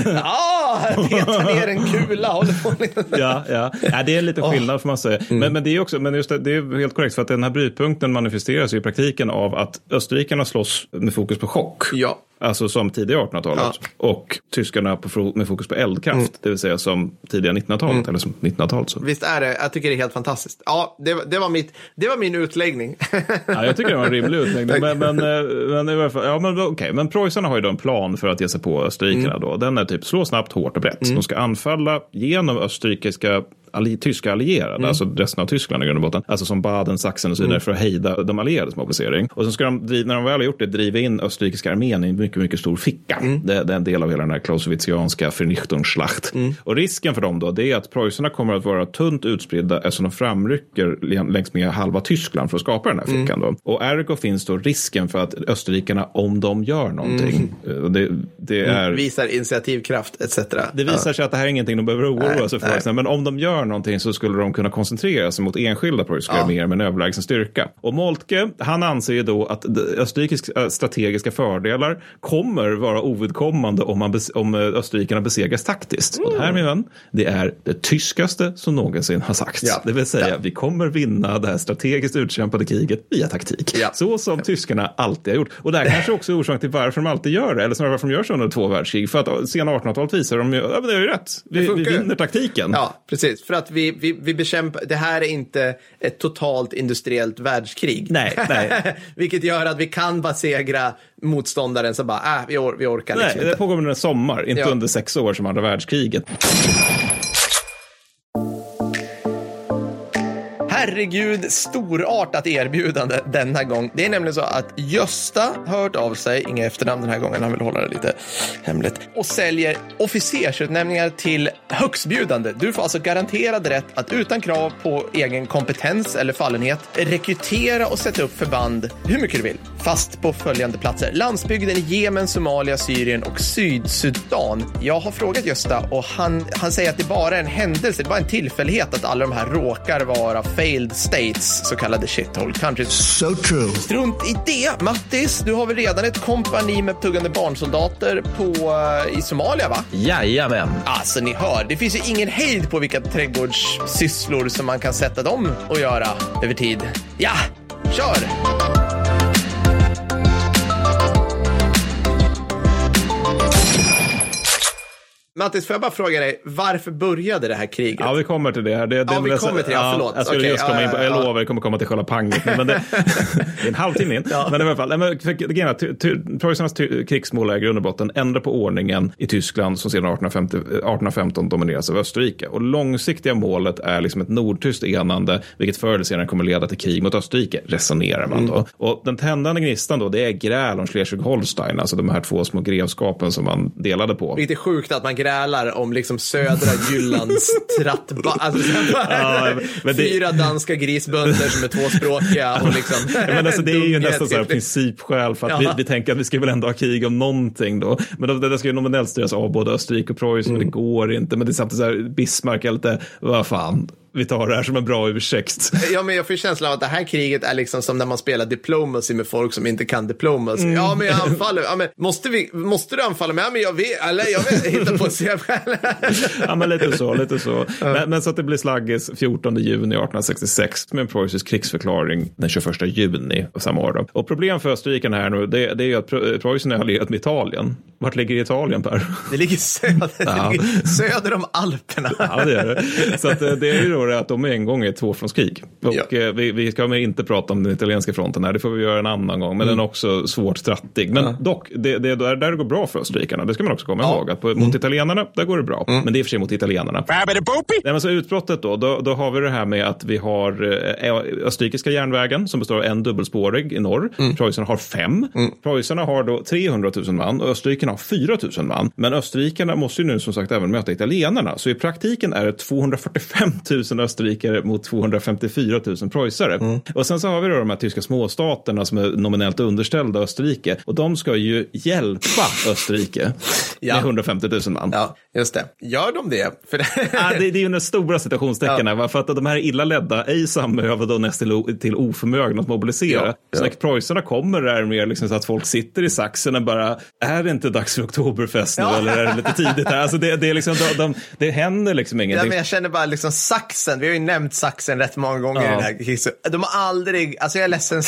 S2: ja, petar ner en kula, håller på.
S1: ja, ja. ja, det är lite skillnad får man säga. Men, men det är också, men just det, det är helt korrekt för att den här brytpunkten manifesteras i praktiken av att österrikarna slåss med fokus på chock.
S2: Ja.
S1: Alltså som tidiga 1800-talet. Och tyskarna på, med fokus på eldkraft. Det vill säga som tidiga 1900-talet. Eller som 1900-talet. Så.
S2: Visst är det, jag tycker det är helt fantastiskt. Ja, det, var- det, var, mitt, det var min utläggning.
S1: Ja, jag tycker det var en rimlig utläggning. Men, men, eh, men, i alla fall, ja, men, okej, men preussarna har ju då en plan för att ge sig på österrikarna. Då. Den är typ slå snabbt, hårt och brett. De ska anfalla genom österrikiska alli, tyska allierade, alltså resten av Tyskland i grund och botten. Alltså som Baden, Sachsen och så vidare för att hejda de allierades mobilisering. Och sen ska de, när de väl har gjort det, driva in österrikiska armén i en mycket, mycket stor ficka. Det, det är en del av hela den här clausewitzianska Vernichtungsschlacht. Och risken för dem då, det är att preussarna kommer att vara tunt utspridda eftersom de framrycker län- längs med halva Tyskland för att skapa den här fickan. Då. Och ergo finns då risken för att österrikarna, om de gör någonting, eh, och det, det är...
S2: Visar initiativkraft etc.
S1: Det visar sig att det här är ingenting de behöver oroa sig för. Men om de gör någonting så skulle de kunna koncentrera sig mot enskilda preussiska arméer med en överlägsen styrka. Och Moltke, han anser ju då att österrikiska äh, strategiska fördelar kommer vara ovidkommande om, man om äh, österrikarna besegras taktiskt. Och det här, min vän, det är det tyskaste som någonsin har sagts.
S2: Ja.
S1: Det vill säga,
S2: Ja.
S1: vi kommer vinna det här strategiskt utkämpade kriget via taktik.
S2: Ja.
S1: Så som tyskarna alltid har gjort. Och det här kanske också är orsaken till varför de alltid gör det, eller snarare varför de gör så under två världskrig. För att sena 1800-talet visar de ju, ja men det är ju rätt. Vi, vi vinner taktiken.
S2: Ja, precis. För att vi, vi, vi bekämpar, det här är inte ett totalt industriellt världskrig.
S1: Nej, nej.
S2: Vilket gör att vi kan besegra motståndaren som bara, äh, vi, or, vi orkar liksom
S1: Nej, det
S2: inte.
S1: pågår under en sommar, inte
S2: Ja.
S1: under sex år som andra världskriget.
S2: Herregud, storartat erbjudande denna gång. Det är nämligen så att Gösta har hört av sig, inga efternamn den här gången, han vill hålla det lite hemligt, och säljer officersutnämningar till högstbjudande. Du får alltså garanterad rätt att utan krav på egen kompetens eller fallenhet rekrytera och sätta upp förband hur mycket du vill, fast på följande platser. Landsbygden i Jemen, Somalia, Syrien och Sydsudan. Jag har frågat Gösta och han, han säger att det bara är en händelse, det är bara en tillfällighet att alla de här råkar vara fail failed states, så kallade shithole countries.
S6: So true.
S2: Strunt i det. Mattis, du har väl redan ett kompani med tuggande barnsoldater på, eh, i Somalia, va?
S3: Jajamän.
S2: Alltså, ni hör, det finns ju ingen hejd på vilka trädgårdssysslor som man kan sätta dem att göra över tid. Ja, kör! Mattis, får jag bara fråga dig, varför började det här kriget?
S1: Ja, vi kommer till det här. Det, det
S2: Ja, vi kommer till det. Ja, förlåt.
S1: Jag skulle
S2: Okej,
S1: just komma
S2: ja,
S1: in på,
S2: ja,
S1: jag
S2: ja.
S1: lovar, vi kommer komma till själva panget. Men det, det är en halvtimme in. Men i alla fall, preussarnas ty- krigsmål är i grund och botten ändra på ordningen i Tyskland som sedan 1850, 1815 domineras av Österrike. Och långsiktiga målet är liksom ett nordtyskt enande, vilket förr eller senare kommer leda till krig mot Österrike, resonerar man då. Och den tändande gnistan då, det är gräl om Schleswig-Holstein, alltså de här två små grevskapen som man delade på.
S2: Är sjukt att man grälar om liksom södra Jyllands trattba... Alltså,
S1: Ja, det-
S2: Fyra danska grisbönder som är tvåspråkiga och liksom...
S1: Men alltså, det är ju nästan så här
S2: typ.
S1: principskäl för att
S2: Ja.
S1: vi, vi tänker att vi ska väl ändå ha krig om någonting då. Men det där ska ju nominellt styras av både Österrike och Preussen,
S2: Mm.
S1: det går inte. Men det är samtidigt så här, Bismarck är lite, vad fan, vi tar det här som en bra ursäkt.
S2: Ja, men jag får känslan av att det här kriget är liksom som när man spelar diplomacy med folk som inte kan diplomacy.
S1: Mm.
S2: Ja, men jag anfaller. Ja, men måste, vi, måste du anfalla mig? Ja, men jag vet. Eller jag vet. Hitta på sig själv.
S1: ja, men lite så, lite så. Men, men så att det blir slaggis 14 juni 1866 med en preussisk krigsförklaring den 21 juni samma år. Då. Och problem för österrikarna här nu, det, det är ju att Pre- Preussen är allierat med Italien. Vart ligger Italien Per?
S2: Det ligger söder,
S1: Ja.
S2: det ligger söder om Alperna.
S1: Ja, det är det. Så att, eh, det är ju då det att de är en gång i ett tvåfrontskrig. Och
S2: Ja.
S1: eh, vi, vi ska inte prata om den italienska fronten här, det får vi göra en annan gång. Men den är också svårt strattig. Men dock, det, det är där, det går bra för österrikarna. Det ska man också komma ihåg. Att på, mot italienarna, där går det bra. Men det är i och för sig mot italienarna. Nej, men så utbrottet då, då, då har vi det här med att vi har eh, österrikiska järnvägen som består av en dubbelspårig i norr. Preussen har fem. Preussarna har då 300 000 man och österrikarna har 4 000 man. Men österrikarna måste ju nu som sagt även möta italienarna. Så i praktiken är det 245 000 österrikare mot 254 000 preussare. Mm. Och sen så har vi då de här tyska småstaterna som är nominellt underställda Österrike och de ska ju hjälpa Österrike ja. med 150 000 man.
S2: Ja, just det. Gör de det?
S1: För det... ja, det, det är ju den stora citationstecken ja. för att de här är illa ledda, ej samövade och nästan till oförmögna att mobilisera. Ja. Så när preussarna kommer är det mer liksom så att folk sitter i saxen och bara, är det inte dags för oktoberfest nu eller är det lite tidigt? Alltså det, det, är liksom, de, de, det händer liksom ingenting.
S2: Ja, men jag känner bara liksom saxen, vi har ju nämnt saxen rätt många gånger ja. i den här krisen. De har aldrig, alltså jag är ledsen,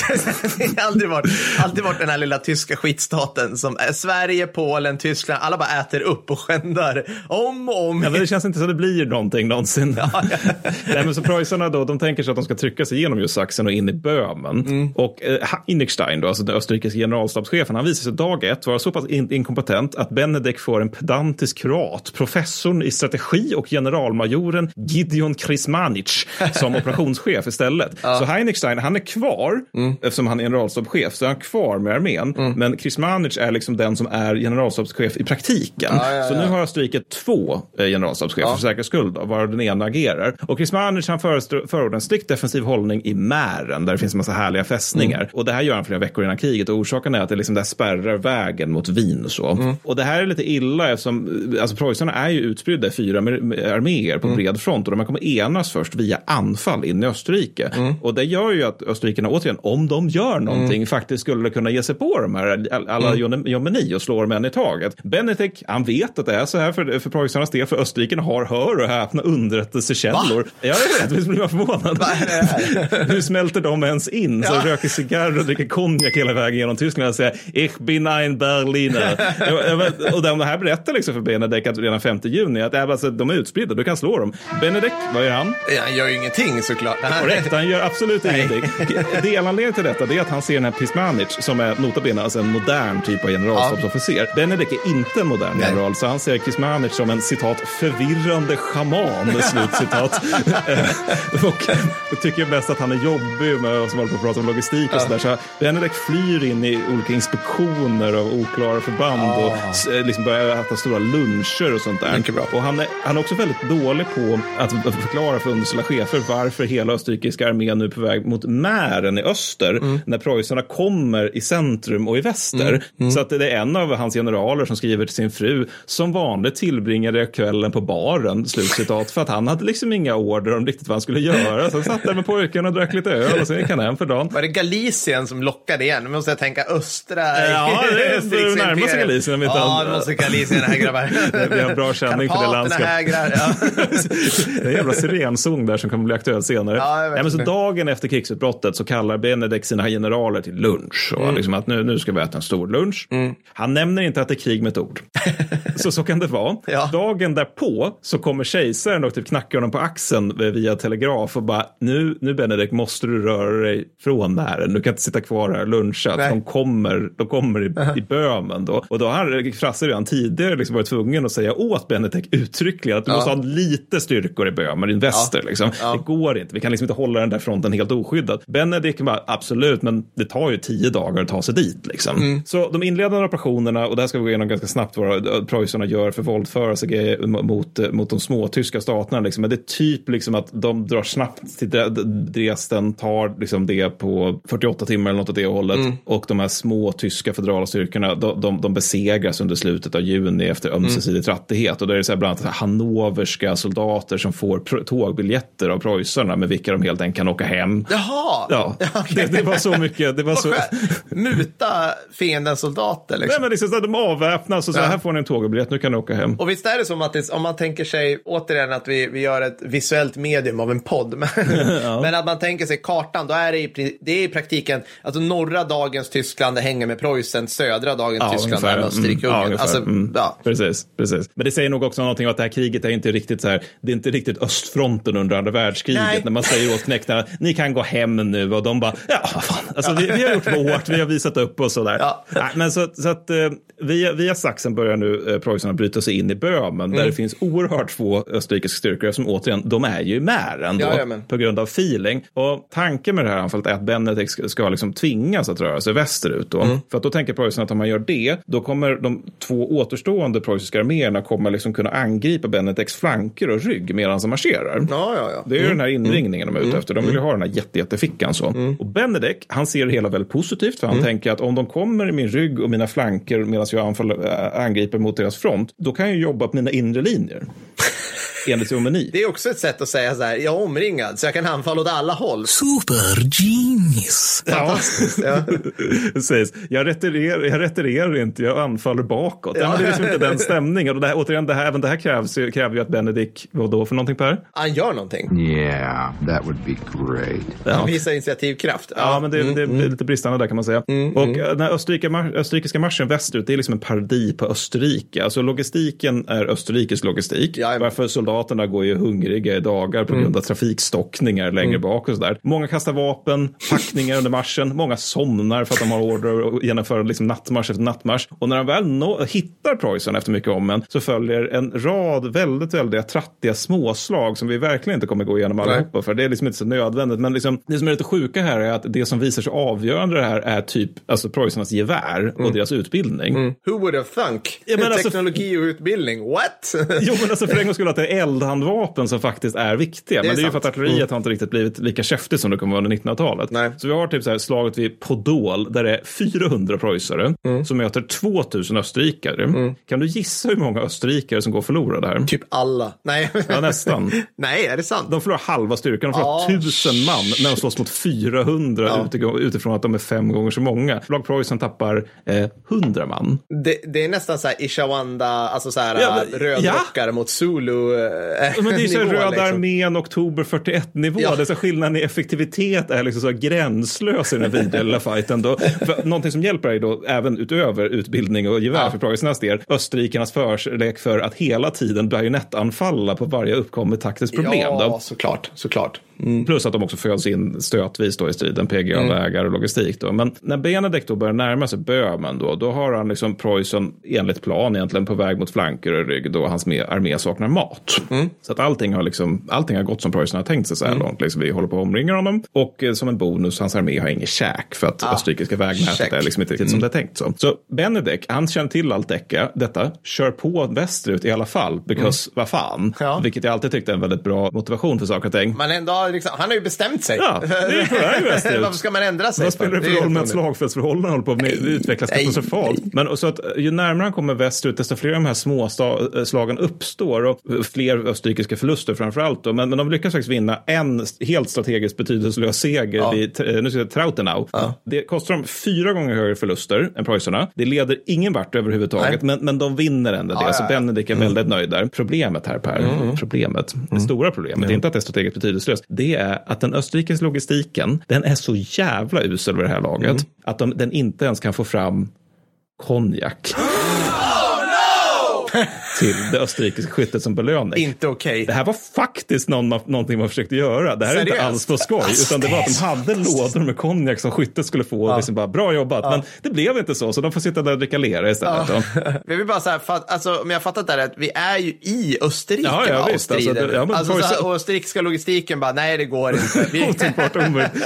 S2: det har aldrig varit, alltid varit den här lilla tyska skitstaten som Sverige, Polen, Tyskland, alla bara äter upp och skändar om och om.
S1: Ja, men det känns inte som det blir någonting någonsin. Ja, ja. Nej, men så preussarna då, de tänker sig att de ska trycka sig igenom just Sachsen och in i Böhmen. Mm. Och eh, Heinrichstein, då, alltså den österrikiske generalstabschefen, han visar sig dag ett vara så pass in inkompetent att Benedek får en pedantisk kroat, professorn i strategi och generalmajoren Gideon Krismanic som operationschef istället. Ja. Så Heinrichstein, han är kvar, mm. eftersom han är generalstabschef, så är han kvar med armén. Mm. Men Krismanic är liksom den som är generalstabschef i praktiken. Ja, ja, så nu har Österrike två eh, generalstabschefer för säkerhets skull, varav den ena agerar. Och Krismanic han förordar en strikt defensiv hållning i Mären, där det finns en massa härliga fästningar. Mm. Och det här gör han flera veckor innan kriget och orsaken är att det liksom där spärrar vägen mot Wien och så. Mm. Och det här är lite illa eftersom alltså, preussarna är ju utspridda i fyra arméer på mm. bred front och de kommer enas först via anfall in i Österrike. Mm. Och det gör ju att österrikarna återigen, om de gör någonting, mm. faktiskt skulle kunna ge sig på de här alla mm. Jomeni och slår män i taget. Benedikt, han vet att det är så här för, för preussarnas del, för österrikarna har, hör och häpna, underrättelsekällor. Va? Ja, jag vet, visst blir man förvånad. Hur smälter de ens in? Så ja. röker cigarr och dricker konjak hela vägen genom Tyskland och säger Ich bin ein Berliner. och de här berättar liksom för Benedek att redan 5 juni att alltså, de är utspridda, du kan slå dem. Benedek, vad gör han?
S2: Han gör ju ingenting såklart.
S1: Korrekt, han gör absolut ingenting. Delanledningen till detta är att han ser den här Pismanic som är nota bene alltså en modern typ av generalstabsofficer. Ja. Benedek är inte en modern general, så han ser Kismanic som en citat förvirrande schaman, slutcitat. och tycker mest att han är jobbig med oss som håller på att prata om logistik och ja. sådär. Så Benedek flyr in i olika inspektioner av oklara förband oh. och eh, liksom börjar äta stora luncher och sånt där. Och han är, han är också väldigt dålig på att förklara för underställda chefer varför hela österrikiska armén nu är på väg mot Mären i öster mm. när preussarna kommer i centrum och i väster. Mm. Mm. Så att det är en av hans generaler som skriver till sin fru som vanligt tillbringade kvällen på baren, slutcitat, för att han hade liksom inga order om riktigt vad han skulle göra. Så han satt där med pojkarna och drack lite öl och sen gick han hem för dagen.
S2: Var det Galicien som lockade igen? Nu måste jag tänka östra.
S1: Ja, det är närmast Galicien.
S2: Ja, det måste Galicien här grabbar.
S1: Vi har bra känning på det landskapet. Ja. det är en sirenson där som kommer bli aktuell senare. Ja, ja, men så dagen efter krigsutbrottet så kallar Benedek sina generaler till lunch. Och mm. liksom att nu, nu ska vi äta en stor lunch. Mm. Han nämner inte att det är krig med ett ord. så så kan det vara. Ja. Dagen därpå så kommer kejsaren och typ knackar honom på axeln via telegraf och bara nu, nu Benedek måste du röra dig från det här. Du kan inte sitta kvar här och luncha. De kommer, de kommer i, i Böhmen då. Och då har Frasse redan tidigare liksom varit tvungen att säga åt Benedek uttryckligen att du ja. måste ha lite styrkor i Böhmen, väster. Ja. Liksom. Ja. Det går inte. Vi kan liksom inte hålla den där fronten helt oskyddad. Benedikt bara absolut, men det tar ju tio dagar att ta sig dit. Liksom. Mm. Så de inledande operationerna, och det här ska vi gå igenom ganska snabbt vad preussarna gör för våldföra sig mot, mot de små tyska staterna. Liksom. Men det är typ liksom att de drar snabbt till Dresden, tar liksom det på 48 timmar eller något åt det hållet. Mm. Och de här små tyska federala styrkorna, de, de, de besegras under slutet av juni efter ömsesidig mm. trattighet. Och det är så här bland annat hannoverska soldater som får tågbiljetter av preussarna med vilka de helt enkelt kan åka hem.
S2: Jaha!
S1: Ja, okay. det, det, var så mycket. Det var så...
S2: Muta fiendens soldater? Liksom.
S1: Nej, men liksom, så de avväpnas och så ja. här får ni en tågbiljett, nu kan ni åka hem.
S2: Och visst är det som att det, om man tänker sig, återigen att vi, vi gör ett visuellt medium av en podd, men, ja. men att man tänker sig kartan, då är det i, det är i praktiken, alltså norra dagens Tyskland hänger med Preussen, södra dagens ja, Tyskland är med Österrike-Ungern. Mm, ja, alltså,
S1: mm. ja. Precis, precis. Men det säger nog också någonting om att det här kriget är inte riktigt så här, det är inte riktigt östfronten under andra världskriget, Nej. när man säger åt knektarna, ni kan gå hem nu och de bara, ja, vad fan, alltså, vi, vi, har gjort vårt, vi har visat upp och sådär. Ja. Nej, men så, så att eh, via, via Sachsen börjar nu eh, preussarna bryta sig in i Böhmen, mm. där det finns oerhört få österrikiska styrkor som återigen, de är ju i Mären ja, på grund av feeling. Och tanken med det här anfallet är att Benedikt ska, ska liksom tvingas att röra sig västerut då. Mm. För att då tänker preussarna att om man gör det, då kommer de två återstående preussiska arméerna kommer liksom kunna angripa Benedikts flanker och rygg medan han marscherar. Fungerar.
S2: Ja, ja, ja.
S1: Det är ju den här inringningen de är ute efter. De vill ju ha den här jätte, jättefickan så. Och Benedek, han ser det hela väldigt positivt för han tänker att om de kommer i min rygg och mina flanker medan jag anfaller, äh, angriper mot deras front, då kan jag jobba på mina inre linjer. Enligt sin meny.
S2: Det är också ett sätt att säga så här, jag är omringad så jag kan anfalla åt alla håll.
S6: Super genius.
S2: Fantastiskt. Ja.
S1: Sägs, jag retirerar, jag retirerar inte, jag anfaller bakåt. Ja. det är liksom inte den stämningen. Och det här, återigen, det här, även det här krävs, kräver ju att Benedikt, vad då för någonting Per?
S2: Han gör någonting.
S7: Yeah, that would be great.
S2: Han visar initiativkraft.
S1: Ja, men det, det, det är lite bristande där kan man säga. och eh, den här österrikiska marschen västerut, det är liksom en parodi på Österrike. Alltså logistiken är Österrikes logistik.
S2: Jajamän.
S1: Varför soldaterna går ju hungriga i dagar på grund av trafikstockningar längre bak och sådär. Många kastar vapen, packningar under marschen. Många somnar för att de har order att genomföra liksom nattmarsch efter nattmarsch. Och när de väl nå- hittar Preussen efter mycket om en så följer en rad väldigt, väldigt trattiga småslag som vi verkligen inte kommer gå igenom allihopa för det är liksom inte så nödvändigt. Men liksom, det som är lite sjuka här är att det som visar sig avgörande det här är typ alltså Preussernas gevär och deras utbildning.
S2: Who would have thunk?
S1: Ja, men alltså-
S2: Teknologi och utbildning, what?
S1: Jo, men alltså för en gångs skull att det är eldhandvapen som faktiskt är viktiga.
S2: Det är
S1: men det är ju för att artilleriet har inte riktigt blivit lika käftigt som det kommer vara under 1900-talet.
S2: Nej.
S1: Så vi har typ så här slaget vid Podol där det är 400 preussare som möter 2000 österrikare. Kan du gissa hur många österrikare som går förlorade här?
S2: typ alla. Nej.
S1: Ja, nästan.
S2: Nej, är det sant?
S1: De förlorar halva styrkan. De förlorar
S2: Ja.
S1: tusen man när de slåss mot 400 utifrån- utifrån att de är fem gånger så många. Lag Preussen tappar eh, 100 man.
S2: Det, det är nästan så här Ishawanda, alltså så här
S1: Ja, men-
S2: rödrockare mot Zulu. Eh,
S1: Men det är så
S2: nivå,
S1: Röda
S2: liksom.
S1: armén, oktober 41 nivå.
S2: Ja.
S1: Det är så här skillnaden i effektivitet är liksom så gränslös i den här vidriga fighten. Då. För någonting som hjälper är då, även utöver utbildning och gevär för Preussens del, österrikarnas förlek för att hela tiden bajonettanfalla på varje uppkommet taktiskt problem.
S2: Ja,
S1: Då.
S2: såklart. såklart.
S1: Plus att de också föds in stötvis då i striden, PGA-vägar och logistik. Då. Men när Benedikt då börjar närma sig Böhmen, då, då har han liksom Preussen enligt plan egentligen på väg mot flanker och rygg då hans armé saknar mat. Så att allting har, liksom, allting har gått som Preussen har tänkt sig så här långt. Liksom, vi håller på att omringa honom och eh, som en bonus, hans armé har inget käk för att österrikiska vägnätet är liksom inte riktigt som det är tänkt. Så, så Benedikt, han känner till allt detta, detta, kör på västerut i alla fall, because vad fan.
S2: Ja.
S1: Vilket jag alltid tyckte är en väldigt bra motivation för saker och ting.
S2: Men ändå, liksom, han har ju bestämt sig.
S1: Ja, det är på väg västerut.
S2: Varför ska man ändra sig?
S1: Vad spelar det för roll med att slagfältsförhållandena håller på att utvecklas katastrofalt? Men så att ju närmare han kommer västerut, desto fler av de här små sta- slagen uppstår och fler österrikiska förluster framför allt. Då. Men, men de lyckas faktiskt vinna en helt strategiskt betydelselös seger vid eh, nu ska jag Trautenau. Det kostar dem fyra gånger högre förluster än preussarna. Det leder ingen vart överhuvudtaget, men, men de vinner ändå det.
S2: Ja,
S1: så
S2: ja, ja.
S1: Benedikt är väldigt nöjd där. Problemet här Per, problemet, det stora problemet, det är inte att det är strategiskt betydelselöst. Det är att den österrikiska logistiken, den är så jävla usel vid det här laget att de, den inte ens kan få fram konjak. Till det österrikiska skyttet som belöning.
S2: Inte okej.
S1: Det här var faktiskt någon någonting man försökte göra. Det här är inte
S2: Seriöst?
S1: alls på skoj, utan det var att de hade lådor med konjak som skyttet skulle få. Och liksom bara, bra jobbat, men det blev inte så, så de får sitta där och dricka lera istället. Då.
S2: Jag vill bara säga, för, alltså, om jag har fattat det här rätt, vi är ju i Österrike
S1: Ja, ja, visst, alltså, det- ja, men
S2: alltså, så här, och österrikiska logistiken bara, nej det går inte. Vi,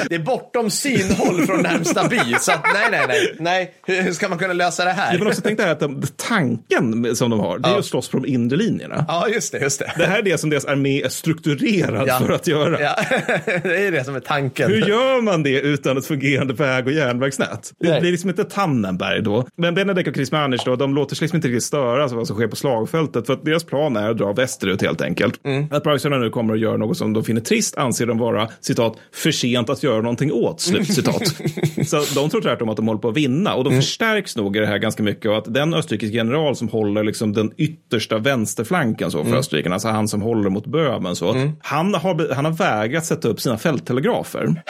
S2: det är bortom synhåll från närmsta by. Så att, nej, nej, nej, nej. Hur, hur ska man kunna lösa det
S1: Jag
S2: här?
S1: vill också tänka här att de, tanken som de har, det är ju att slåss på de inre linjerna.
S2: Ja, just det, just det.
S1: Det här är det som deras armé är strukturerad
S2: Ja.
S1: för att göra.
S2: Ja, det är det som är tanken.
S1: Hur gör man det utan ett fungerande väg och järnvägsnät? Det
S2: Nej.
S1: blir liksom inte Tannenberg då. Men Benedek och Chris Manners då, de låter sig liksom inte riktigt störas av vad som sker på slagfältet. För att deras plan är att dra västerut helt enkelt. Att Preussarna nu kommer att göra något som de finner trist anser de vara, citat, för sent att göra någonting åt, slut, citat. Så de tror tvärtom att de håller på att vinna. Och då förstärks nog i det här ganska mycket av att den österrikisk general som håller liksom den yttersta vänsterflanken så för österrikarna, alltså han som håller mot Böhmen så, han, har, han har vägrat sätta upp sina fälttelegrafer.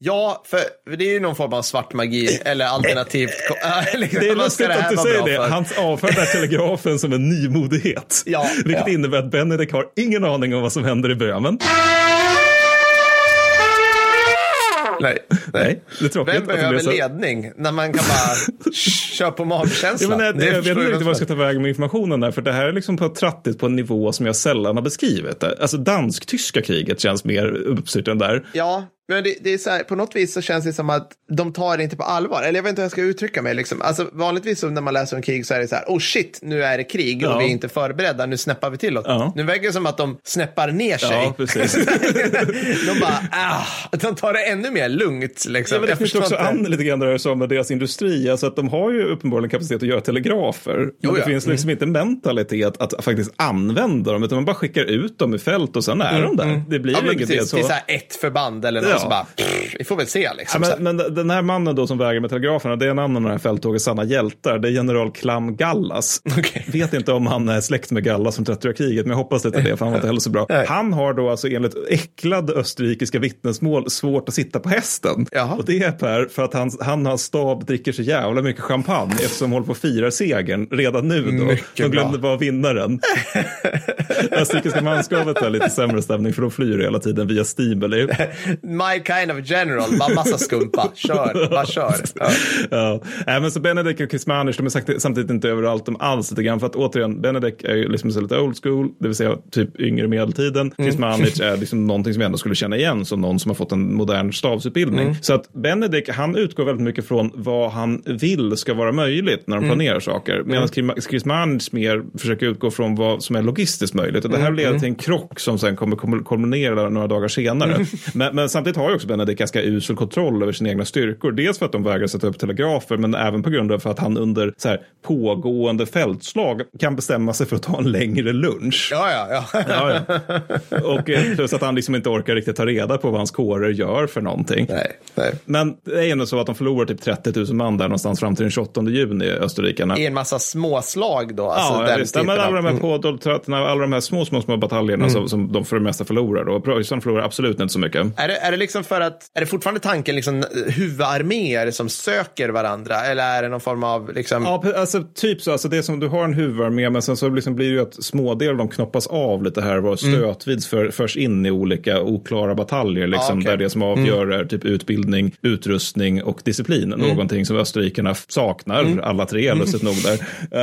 S2: Ja, för det är ju någon form av svart magi eller alternativt. liksom,
S1: Det är lustigt att du säger det.
S2: för?
S1: Han avfärdar telegrafen som en nymodighet.
S2: Ja,
S1: vilket
S2: ja.
S1: innebär att Benedikt har ingen aning om vad som händer i Böhmen.
S2: Nej,
S1: Nej, det är.
S2: Vem behöver ledning när man kan bara köra på
S1: Ja,
S2: magkänsla?
S1: men, nej,
S2: Det
S1: jag vet inte riktigt vad jag ska ta vägen med informationen där, för det här är liksom på trattigt på en nivå som jag sällan har beskrivit. Alltså dansk-tyska kriget känns mer uppstyrt än där.
S2: Ja, Men det, det är så här, på något vis så känns det som att de tar det inte på allvar. Eller jag vet inte hur jag ska uttrycka mig. Liksom. Alltså, vanligtvis så när man läser om krig så är det så här, oh shit, nu är det krig och
S1: Ja.
S2: vi är inte förberedda, nu snäppar vi till oss.
S1: Ja.
S2: Nu verkar det som att de snäppar ner sig.
S1: Ja, precis.
S2: de bara, ah, de tar det ännu mer lugnt. Liksom.
S1: Ja, men det
S2: Jag förstår
S1: också
S2: inte.
S1: an lite grann det där som med deras industri. Alltså att de har ju uppenbarligen kapacitet att göra telegrafer.
S2: Jo,
S1: det finns liksom inte mentalitet att faktiskt använda dem. Utan man bara skickar ut dem i fält och sen är de där. Det blir
S2: Ja,
S1: inget mer
S2: precis,
S1: så.
S2: det är så här ett förband eller något
S1: Ja.
S2: så bara, pff, vi får väl se
S1: Ja,
S2: liksom. här.
S1: men, men den här mannen då som väger med telegraferna, det är en annan av det här fälttågets sanna hjältar. Det är general Klam Gallas.
S2: Okej.
S1: Vet inte om han är släkt med Gallas som 30 kriget, men jag hoppas lite det, för han var inte heller så bra.
S2: Nej.
S1: Han har då alltså enligt äcklade österrikiska vittnesmål svårt att sitta på hästen.
S2: Jaha.
S1: Och det är Per för att han, han har stab dricker så jävla mycket champagne eftersom de håller på och firar segern redan nu då.
S2: Mycket
S1: de glömde
S2: bra.
S1: vara vinnaren. Österrikiska manskapet har lite sämre stämning för de flyr hela tiden via Stimuli.
S2: My kind of general, bara massa skumpa. Kör, bara kör. Ja.
S1: Ja, Nej, men så Benedict och Kismanic, de är samtidigt inte överallt de alls lite grann. För att återigen, Benedict är ju liksom så lite old school, det vill säga typ yngre medeltiden. Kismanic är liksom någonting som vi ändå skulle känna igen som någon som har fått en modern stavsutbildning. Så att Benedict, han utgår väldigt mycket från vad han vill ska vara möjligt när de planerar saker. Medan Kismanic mer försöker utgå från vad som är logistiskt möjligt. Och det här leder till en krock som sen kommer kommer kulminera några dagar senare. Men, men samtidigt har ju också Benedict ganska usel kontroll över sina egna styrkor. Dels för att de vägrar sätta upp telegrafer, men även på grund av att han under så här, pågående fältslag kan bestämma sig för att ta en längre lunch.
S2: Ja, ja, ja.
S1: Ja, ja. Och eh, plus att han liksom inte orkar riktigt ta reda på vad hans kårer gör för någonting.
S2: Nej, nej.
S1: Men det är ändå så att de förlorar typ 30 000 man där någonstans fram till den 28 juni, österrikarna.
S2: I en massa småslag då. Alltså
S1: Ja,
S2: den
S1: visst. Ja, men alla de här pådoltratterna, alla de här små, små, små bataljerna som, som de för det mesta förlorar. Och Preussen förlorar absolut inte så mycket.
S2: Är det, är det liksom för att, är det fortfarande tanken liksom huvudarméer som söker varandra? Eller är det någon form av liksom,
S1: Ja, alltså typ så. Alltså det är som du har en huvudarmé, men sen så liksom blir det ju att smådelar de knoppas av lite här var stötvis för, förs in i olika oklara bataljer. Liksom,
S2: Ja, okej.
S1: Där det som avgör är typ utbildning, utrustning och disciplin. Någonting som österrikarna saknar, alla tre lustigt nog där.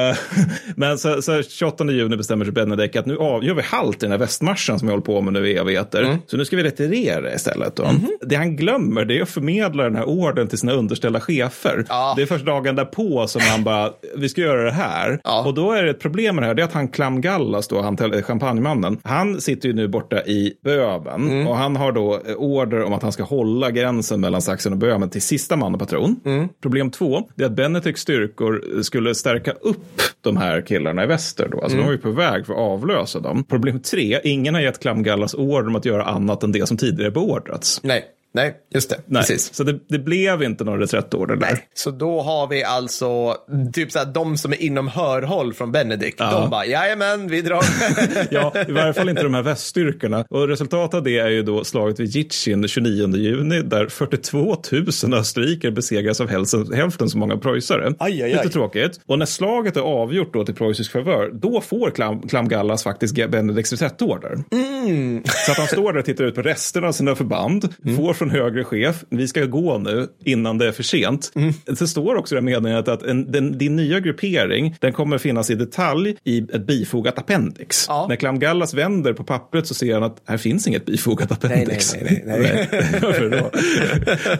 S1: Eh, men så, så 28 juni bestämmer sig Benedek att nu av, gör vi halt i den här västmarschen som vi håller på med nu i evigheter. Så nu ska vi retirera istället. Då. Det han glömmer det är att förmedla den här orden till sina underställda chefer.
S2: Ja.
S1: Det är först dagen därpå som han bara, vi ska göra det här.
S2: Ja.
S1: Och då är det ett problem med det här, det är att han Klam Gallas, då, han champagnemannen, han sitter ju nu borta i Böven
S2: Mm.
S1: och han har då eh, order om att han ska hålla gränsen mellan Sachsen och Böhmen till sista man och patron.
S2: Mm.
S1: Problem två, det är att Benedicts styrkor skulle stärka upp de här killarna i väster då. Alltså
S2: Mm.
S1: de var ju på väg för att avlösa dem. Problem tre, ingen har gett Klam Gallas order om att göra annat än det som tidigare beordrats.
S2: Nej, nej, just det.
S1: Nej,
S2: Precis.
S1: så det, det blev inte någon reträttorder där.
S2: Nej. Så då har vi alltså typ så här, de som är inom hörhåll från Benedict. De bara, jajamän, vi drar.
S1: Ja, i varje fall inte de här väststyrkorna. Och resultatet av det är ju då slaget vid Jitschin den 29 juni där 42 000 österrikare besegras av hälften, hälften så många preussare.
S2: Aj, aj, aj.
S1: Lite tråkigt. Och när slaget är avgjort då till preussisk favör, då får Klam, Klam Gallas faktiskt Benedikts reträttorder.
S2: Mm.
S1: Så att han står där och tittar ut på resterna av sina förband, får från högre chef, vi ska gå nu innan det är för sent.
S2: Mm.
S1: Det står också i meddelandet att en, den, din nya gruppering, den kommer finnas i detalj i ett bifogat appendix.
S2: Ja.
S1: När Klam Gallas vänder på pappret så ser han att här finns inget bifogat appendix.
S2: nej, nej, nej,
S1: Varför då?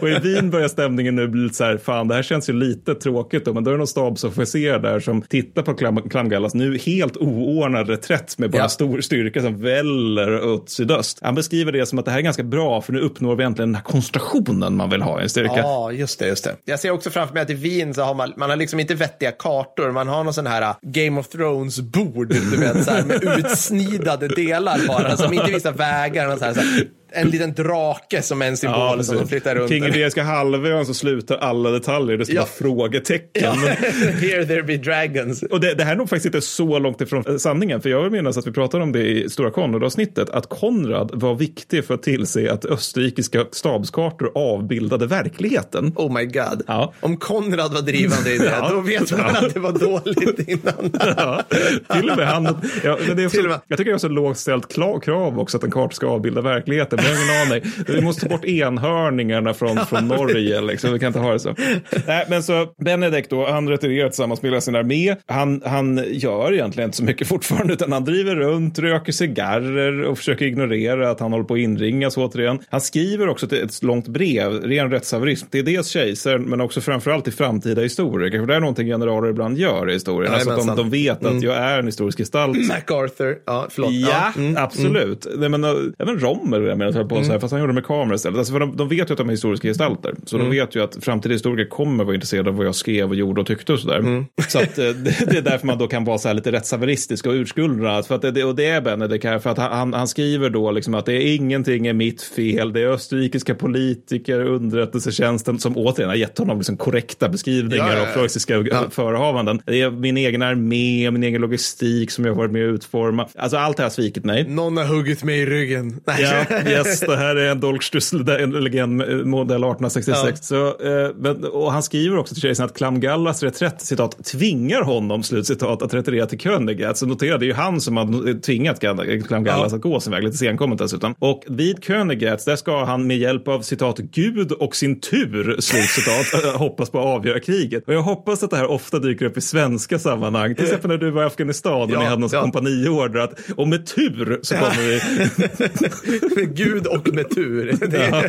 S1: och i Wien börjar stämningen nu bli lite så här, fan det här känns ju lite tråkigt då, men då är det någon stabsofficer där som tittar på Klam, Klam Gallas nu helt oordnad reträtt med bara
S2: Ja.
S1: stor styrka som väller åt sydöst. Han beskriver det som att det här är ganska bra för nu uppnår vi äntligen här koncentrationen man vill ha i en styrka.
S2: Ja, just det, just det. Jag ser också framför mig att i Wien så har man, man har liksom inte vettiga kartor. Man har någon sån här uh, Game of Thrones-bord, du vet, så här, med utsnidade delar bara, som inte visar vägar. Och så här, så här, en liten drake som är en symbol som de flyttar runt.
S1: King Iberiska halvön så slutar alla detaljer. Det ska
S2: Ja.
S1: frågetecken. Men-
S2: Here there be dragons.
S1: Och det, det här är nog faktiskt inte så långt ifrån sanningen. För jag vill minnas att vi pratade om det i Stora Konrad-avsnittet. Att Konrad var viktig för att tillse att österrikiska stabskartor avbildade verkligheten.
S2: Oh my god.
S1: Ja.
S2: Om Konrad var drivande i det,
S1: Ja.
S2: då vet man
S1: Ja.
S2: att det var dåligt innan.
S1: Ja, till och med han. Ja, men det är också. Jag tycker det är så lågt ställt krav också att en karta ska avbilda verkligheten. Jag har ingen aning. Vi måste ta bort enhörningarna från, från Norge. Liksom. Vi kan inte ha det så. Nej, men så Benedikt då, han retirerar tillsammans med hela sin armé. Han, han gör egentligen inte så mycket fortfarande, utan han driver runt, röker cigarrer och försöker ignorera att han håller på att inringas återigen. Han skriver också ett långt brev, ren rättshaverism, till dels kejsaren, men också framförallt till framtida historiker. För det är någonting generaler ibland gör i historien. Alltså att de, de vet att mm. jag är en historisk gestalt.
S2: MacArthur, ja, förlåt.
S1: Ja, ja. Mm. absolut. Mm. Nej, men, även Rommel, jag menar, på mm. så här, fast han gjorde det med kameror istället. Alltså, för de, de vet ju att de är historiska gestalter. Så mm. de vet ju att framtida historiker kommer vara intresserade av vad jag skrev och gjorde och tyckte och sådär. Mm. Så att, eh, det, det, är därför man då kan vara så här lite rättshaveristisk och urskuldrad. För att det, och det är Benedikt här, för att han, han skriver då liksom att det är ingenting är mitt fel. Det är österrikiska politiker, underrättelsetjänsten som återigen har gett honom liksom korrekta beskrivningar ja, ja, ja. av preussiska ja. förehavanden. Det är min egen armé, min egen logistik som jag har varit med att utforma. Alltså allt det här har svikit mig.
S2: Någon har huggit mig i ryggen.
S1: Ja, yes, det här är en Dolchstussel, en legend modell 1866. Så, eh, och han skriver också till kejsaren att Klamgallas reträtt, citat, tvingar honom, slutcitat, att retirera till Königat. Så notera, det är ju han som har tvingat Klamgallas ja. att gå sin väg, lite senkommet dessutom. Och vid Königat, där ska han med hjälp av citat Gud och sin tur, slutcitat, hoppas på att avgöra kriget. Och jag hoppas att det här ofta dyker upp i svenska sammanhang. Till exempel när du var i Afghanistan och ja, ni hade någon ja. kompaniorder att och med tur så kommer vi.
S2: Gud och med tur.
S1: Det är,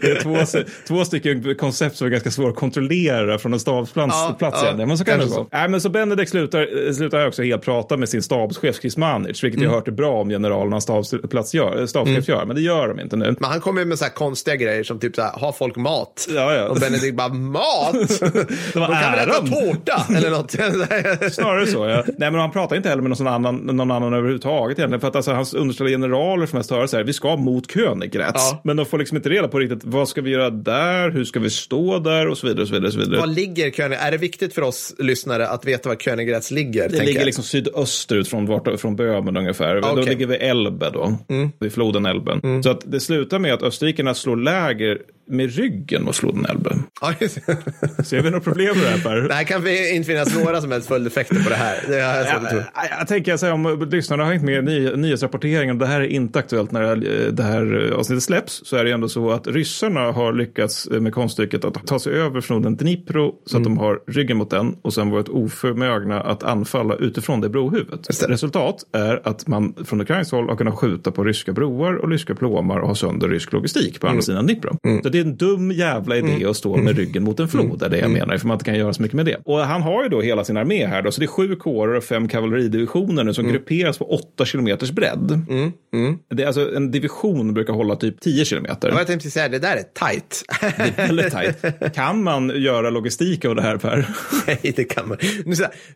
S1: det är två, två stycken koncept som är ganska svåra att kontrollera från en stabsplats ja, plats ja. Men så kan det vara. Nej, men så Benedikt slutar, slutar också helt prata med sin stabschef Chris Manich, vilket mm. jag hört är bra om generalerna stabsplats gör, stabschef mm. gör, men det gör de inte nu.
S2: Men han kommer med så här konstiga grejer som typ så här, har folk mat? Ja, ja. Och Benedikt bara, mat? De kan väl äta tårta eller något?
S1: Snarare så, ja. Nej, men han pratar inte heller med någon annan, någon annan överhuvudtaget egentligen, för att alltså, hans underställda generaler som mest höra så här, vi ska mot Königgrätz. Ja. Men de får liksom inte reda på riktigt, vad ska vi göra där, hur ska vi stå där och så vidare. Och så vidare, och så vidare.
S2: Var ligger König? Är det viktigt för oss lyssnare att veta var Königgrätz ligger?
S1: Det ligger jag? liksom sydösterut från, vart, från Böhmen ungefär. Okay. Då ligger vi Elbe då, mm. vid floden Elben. Mm. Så att det slutar med att österrikarna slår läger med ryggen mot floden Elbe. Ser vi något problem med det här Per?
S2: Det här kan inte finnas några som helst följdeffekter på det här. Det jag,
S1: jag, jag, jag tänker säga om lyssnarna har hängt med ny, nyhetsrapporteringen, det här är inte aktuellt när det här avsnittet släpps, så är det ändå så att ryssarna har lyckats med konststycket att ta sig över floden Dnipro så att mm. de har ryggen mot den och sen varit oförmögna att anfalla utifrån det brohuvudet. Resultat är att man från ukrainskt håll har kunnat skjuta på ryska broar och ryska plåmar och ha sönder rysk logistik på andra mm. sidan Dnipro. Mm. Så det är en dum jävla idé mm. att stå med ryggen mot en flod, är det jag mm. menar, för man inte kan göra så mycket med det. Och han har ju då hela sin armé här då, så det är sju kårer och fem kavalleridivisioner nu som mm. grupperas på åtta kilometers bredd. Mm. Mm. Det är alltså en division brukar hålla typ tio kilometer.
S2: Jag tänkte säga, det där är tajt.
S1: Det är väldigt tajt. Kan man göra logistik av det här Per?
S2: Nej, det kan man.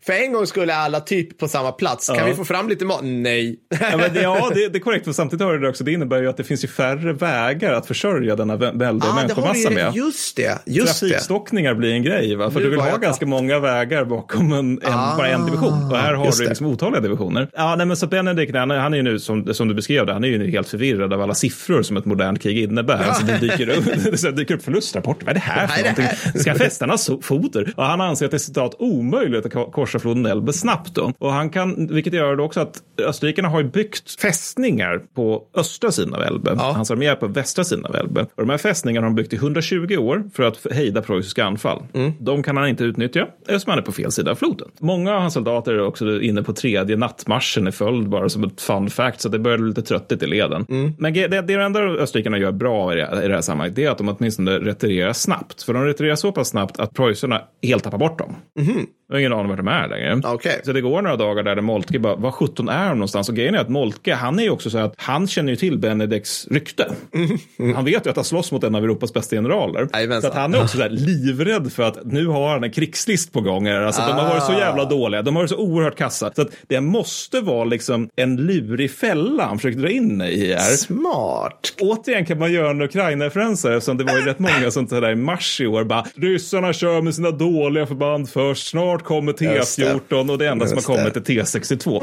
S2: För en gång skulle alla typ på samma plats. Kan ja. vi få fram lite mat? Nej.
S1: Ja, men det, ja det, det är korrekt. För samtidigt har det också, det innebär ju att det finns ju färre vägar att försörja denna väldiga ah, människomassa med.
S2: Just det. Just
S1: Trafikstockningar blir en grej, va? för nu du vill ha ganska många vägar bakom en, en ah, bara en division. Och här har du liksom otaliga divisioner. Ja, nej, men så Benedikt, han, han är ju nu, som, som du beskrev det, han är ju nu helt förvirrad av alla siffror som ett modernt krig innebär. Ja. Alltså, det dyker upp, det dyker upp förlustrapporter. Vad är det här för någonting? Ska fästarna foder? Och han anser att det är citat omöjligt att korsa floden Elbe snabbt. Då. Och han kan, vilket gör då också att österrikarna har byggt fästningar på östra sidan av Elbe. Ja. Hans armé är på västra sidan av Elbe. Och de här fästningarna har de byggt i 120 år för att hejda preussiska anfall. Mm. De kan han inte utnyttja eftersom han är på fel sida av floden. Många av hans soldater är också inne på tredje nattmarschen i följd bara som ett fun fact så det börjar bli lite tröttigt i leden. Mm. Men det, det, det enda österrikarna gör bra i det, i det här sammanhanget det är att de åtminstone retirerar snabbt. För de retirerar så pass snabbt att preussarna helt tappar bort dem. Mm. Jag har ingen aning vart de är längre.
S2: Okay.
S1: Så det går några dagar där Moltke bara, vad sjutton är de någonstans? Och grejen är att Moltke, han är ju också så att han känner ju till Benedikts rykte. Mm. Han vet ju att han slåss mot en av Europas bästa generaler. Aj, så att han är också så livrädd för att nu har han en krigslist på gång. Alltså, ah. De har varit så jävla dåliga, de har varit så oerhört kassa. Så att det måste vara liksom en lurig fälla han försöker dra in i här.
S2: Smart.
S1: Återigen kan man göra en Ukraina-referens eftersom det var ju rätt många som där i mars i år bara ryssarna kör med sina dåliga förband först, snart kommer T14 och det enda som har kommit är T62.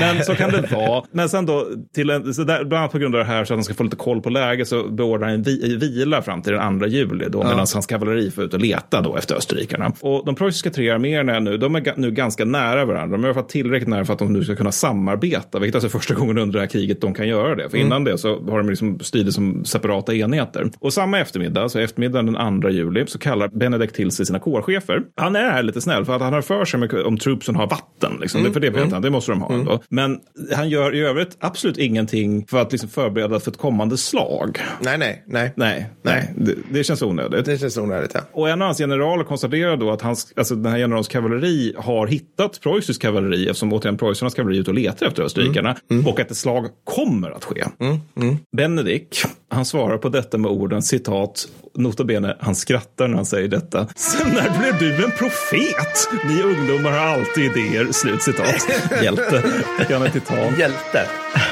S1: Men så kan det vara. Men sen då, till en, så där, bland annat på grund av det här så att han ska få lite koll på läget så beordrar han en vi, vila fram till den 2 juli då, ja. medan hans kavalleri får ut och leta då efter österrikarna. Och de preussiska tre arméerna nu, de är nu ganska nära varandra. De är i alla fall tillräckligt nära för att de nu ska kunna samarbeta, vilket alltså är första gången under det här kriget de kan göra det. För innan mm. det så har de liksom styrde som separata enheter. Och samma eftermiddag, så eftermiddagen den 2 juli, så kallar Benedikt till sig sina kårchefer. Han är här lite snäll för att han har för sig om truppsen har vatten. Liksom. Mm. För det vet mm. han, det måste de ha. Mm. Men han gör i övrigt absolut ingenting för att liksom förbereda för ett kommande slag.
S2: Nej, nej, nej.
S1: Nej, nej. Det, det känns onödigt.
S2: Det känns onödigt, ja.
S1: Och en av hans generaler konstaterar då att hans, alltså den här generalens kavalleri har hittat preussiskt kavalleri eftersom återigen preussarnas kavalleri är ute och letar efter österrikarna mm. mm. och att ett slag kommer att ske. Mm. mm. Benedikt, han svarar på detta med orden citat nota bene, han skrattar när han säger detta. Sen när blev du en profet? Ni ungdomar har alltid idéer. Slutcitat. Hjälte. Han är titan.
S2: Hjälte.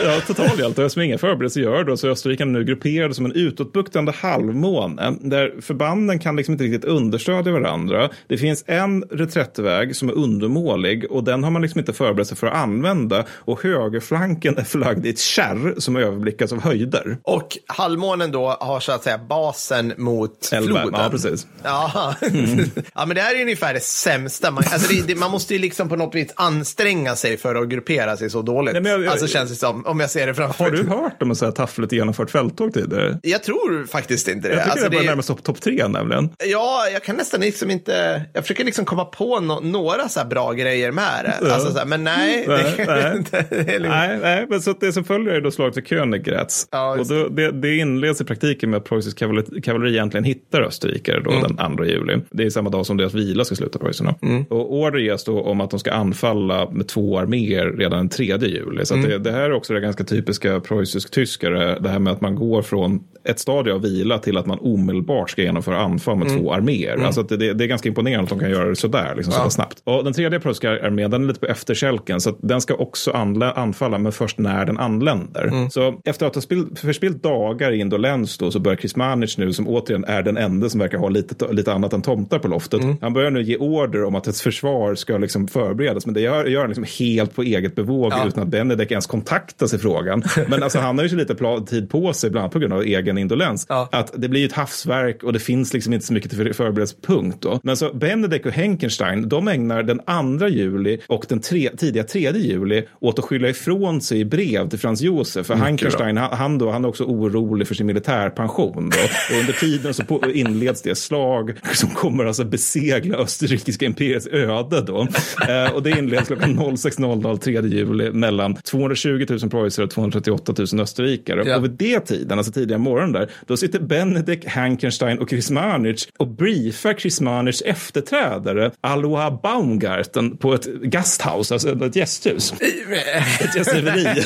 S1: Ja, total hjälte. Och som inga förberedelser gör då så är österrikarna nu grupperade som en utåtbuktande halvmåne där förbanden kan liksom inte riktigt understödja varandra. Det finns en reträttväg som är undermålig och den har man liksom inte förberett sig för att använda och högerflanken är förlagd i ett kärr som överblickas av höjder.
S2: Och halvmånen då har så att säga basen mot Elva. floden.
S1: Ja, precis.
S2: Ja. Mm. ja, men det här är ungefär det sämsta. Man, alltså det, det, man måste ju liksom på något vis anstränga sig för att gruppera sig så dåligt. Nej, jag, jag, alltså känns det som, om jag ser det framför
S1: Har du hört om här taffligt genomfört fälttåg tidigare?
S2: Jag tror faktiskt inte det.
S1: Jag tycker
S2: alltså,
S1: det är närmast topp top tre nämligen.
S2: Ja, jag kan nästan liksom inte, jag försöker liksom komma på no, några så här bra grejer med det. Alltså så här, men nej.
S1: Nej, det, nej. det liksom... nej, nej, men så det som följer är då slaget till Königgrätz. Ja, och då, det, det inleds i praktiken med att preussisk kavalleri, kavalleri egentligen hittar österrikare då mm. den 2 juli. Det är samma dag som deras vila ska sluta preussarna. Mm. Och order ges då om att de ska anfalla med två arméer redan den 3 juli. Så mm. det, det, här är också det ganska typiska preussisk-tyskare. Det här med att man går från ett stadie av vila till att man omedelbart ska genomföra anfall med mm. två arméer. Mm. Alltså det, det, är ganska imponerande att de kan göra det sådär, liksom ja. så snabbt. Och den tredje preussiska armén, den är lite på efterkälken. Så den ska också anfalla, men först när den anländer. Mm. Så efter att ha förspillt dagar i Indolens då, så börjar Krismanic nu, som återigen är den enda som verkar ha lite, lite annat än tomtar på loftet. Mm. Han börjar nu ge order om att ett försvar ska liksom förberedas. Men det gör, gör han liksom helt på eget bevåg ja. utan att Benedek ens kontaktas i frågan. Men alltså, han har ju så lite tid på sig, bland annat på grund av egen indolens. Ja. Att det blir ett havsverk och det finns liksom inte så mycket till förberedelsepunkt. Då. Men så Benedek och Henkenstein, de ägnar den 2 juli och den tre, tidiga 3 juli åt att skylla ifrån sig i brev till Frans Josef. För Henkenstein, han, han, då, han är också orolig för sin militärpension. Då. Och under tiden så på, inleds det slag som kommer alltså besegla österrikiska imperiets öde då. eh, och det inleds klockan 06.00 3 juli mellan 220 000 preussar och 238 000 österrikare. Ja. Och vid det tiden, alltså tidiga morgonen där, då sitter Benedikt Hankenstein och Krismanic och briefar Krismanics efterträdare Alois Baumgarten på ett gasthaus, alltså ett gästhus. ett gästgiveri.